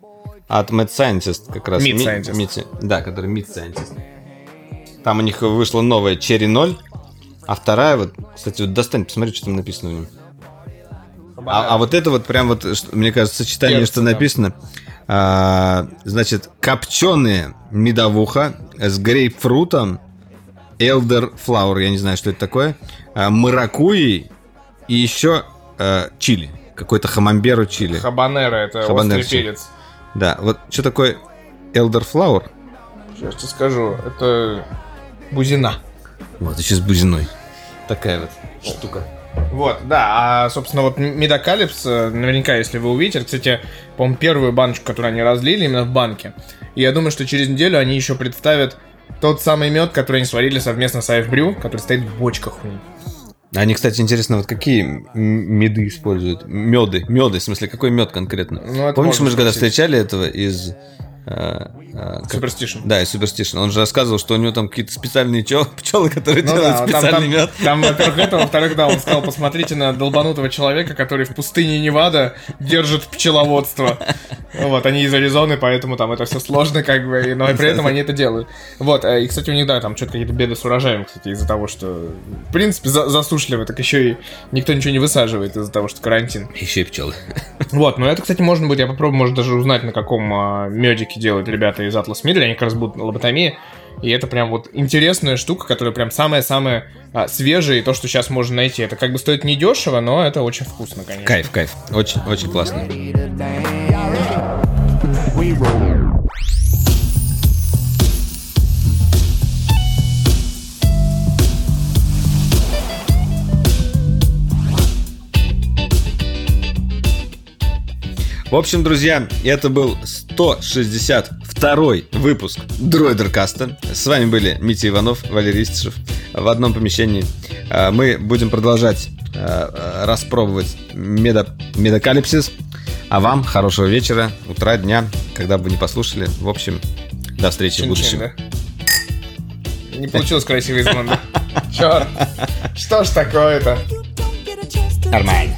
от Mad Scientist как раз. Mid Scientist. Ми, ми, да, который Mid Scientist. Там у них вышла новая Cherry 0, а вторая вот, кстати, вот достань, посмотри, что там написано в нем. А, а вот это вот прям вот, мне кажется, сочетание, Перцы, что да. А, значит, копченые медовуха с грейпфрутом, элдер флауэр, я не знаю, что это такое, а, маракуйей и еще а, чили, какой-то хамамберу чили. Хабанера, это Хабанера острый чили. перец. Да, вот что такое элдер флауэр? Сейчас тебе скажу, это бузина. Вот, еще с бузиной. Такая вот штука. Вот, да, а, собственно, вот Медокалипс, э, наверняка, если вы увидите, кстати, по-моему, первую баночку, которую они разлили именно в банке. И я думаю, что через неделю они еще представят тот самый мед, который они сварили совместно с Брю, который стоит в бочках у них. Они, кстати, интересно, вот какие меды используют? Меды, меды, в смысле, какой мед конкретно? Ну, Помнишь, мы же когда встречали этого из... а, а, как- Superstition. Да, из Superstition. Он же рассказывал, что у него там какие-то специальные чел- пчелы, которые Ну делают да, специальный там, мед. там, во-первых, это, во-вторых, да, он сказал, посмотрите на долбанутого человека, который в пустыне Невада держит пчеловодство. Вот, они из Аризоны, поэтому там это все сложно, как бы, и- но и при этом они это делают. Вот, э, и, кстати, у них, да, там что-то какие-то беды с урожаем, кстати, из-за того, что, в принципе, за- засушливо, так еще и никто ничего не высаживает из-за того, что карантин. Еще и пчелы. Вот, но это, кстати, можно будет, я попробую, может, даже узнать, на каком а, медике делают ребята из Atlas Media, они как раз будут на лоботомии, и это прям вот интересная штука, которая прям самая-самая а, свежая, и то, что сейчас можно найти. Это как бы стоит недешево, но это очень вкусно, конечно. Кайф, кайф. Очень, очень классно. В общем, друзья, это был 162 выпуск Дроидеркаста. С вами были Митя Иванов, Валерий Истишев в одном помещении. А, Мы будем продолжать а, распробовать медо- медокалипсис. А вам хорошего вечера, утра, дня, когда бы вы не послушали. В общем, до встречи в Чин-чин, будущем. да? Не получилось красивый звон, да? Черт, что ж такое-то? Нормально.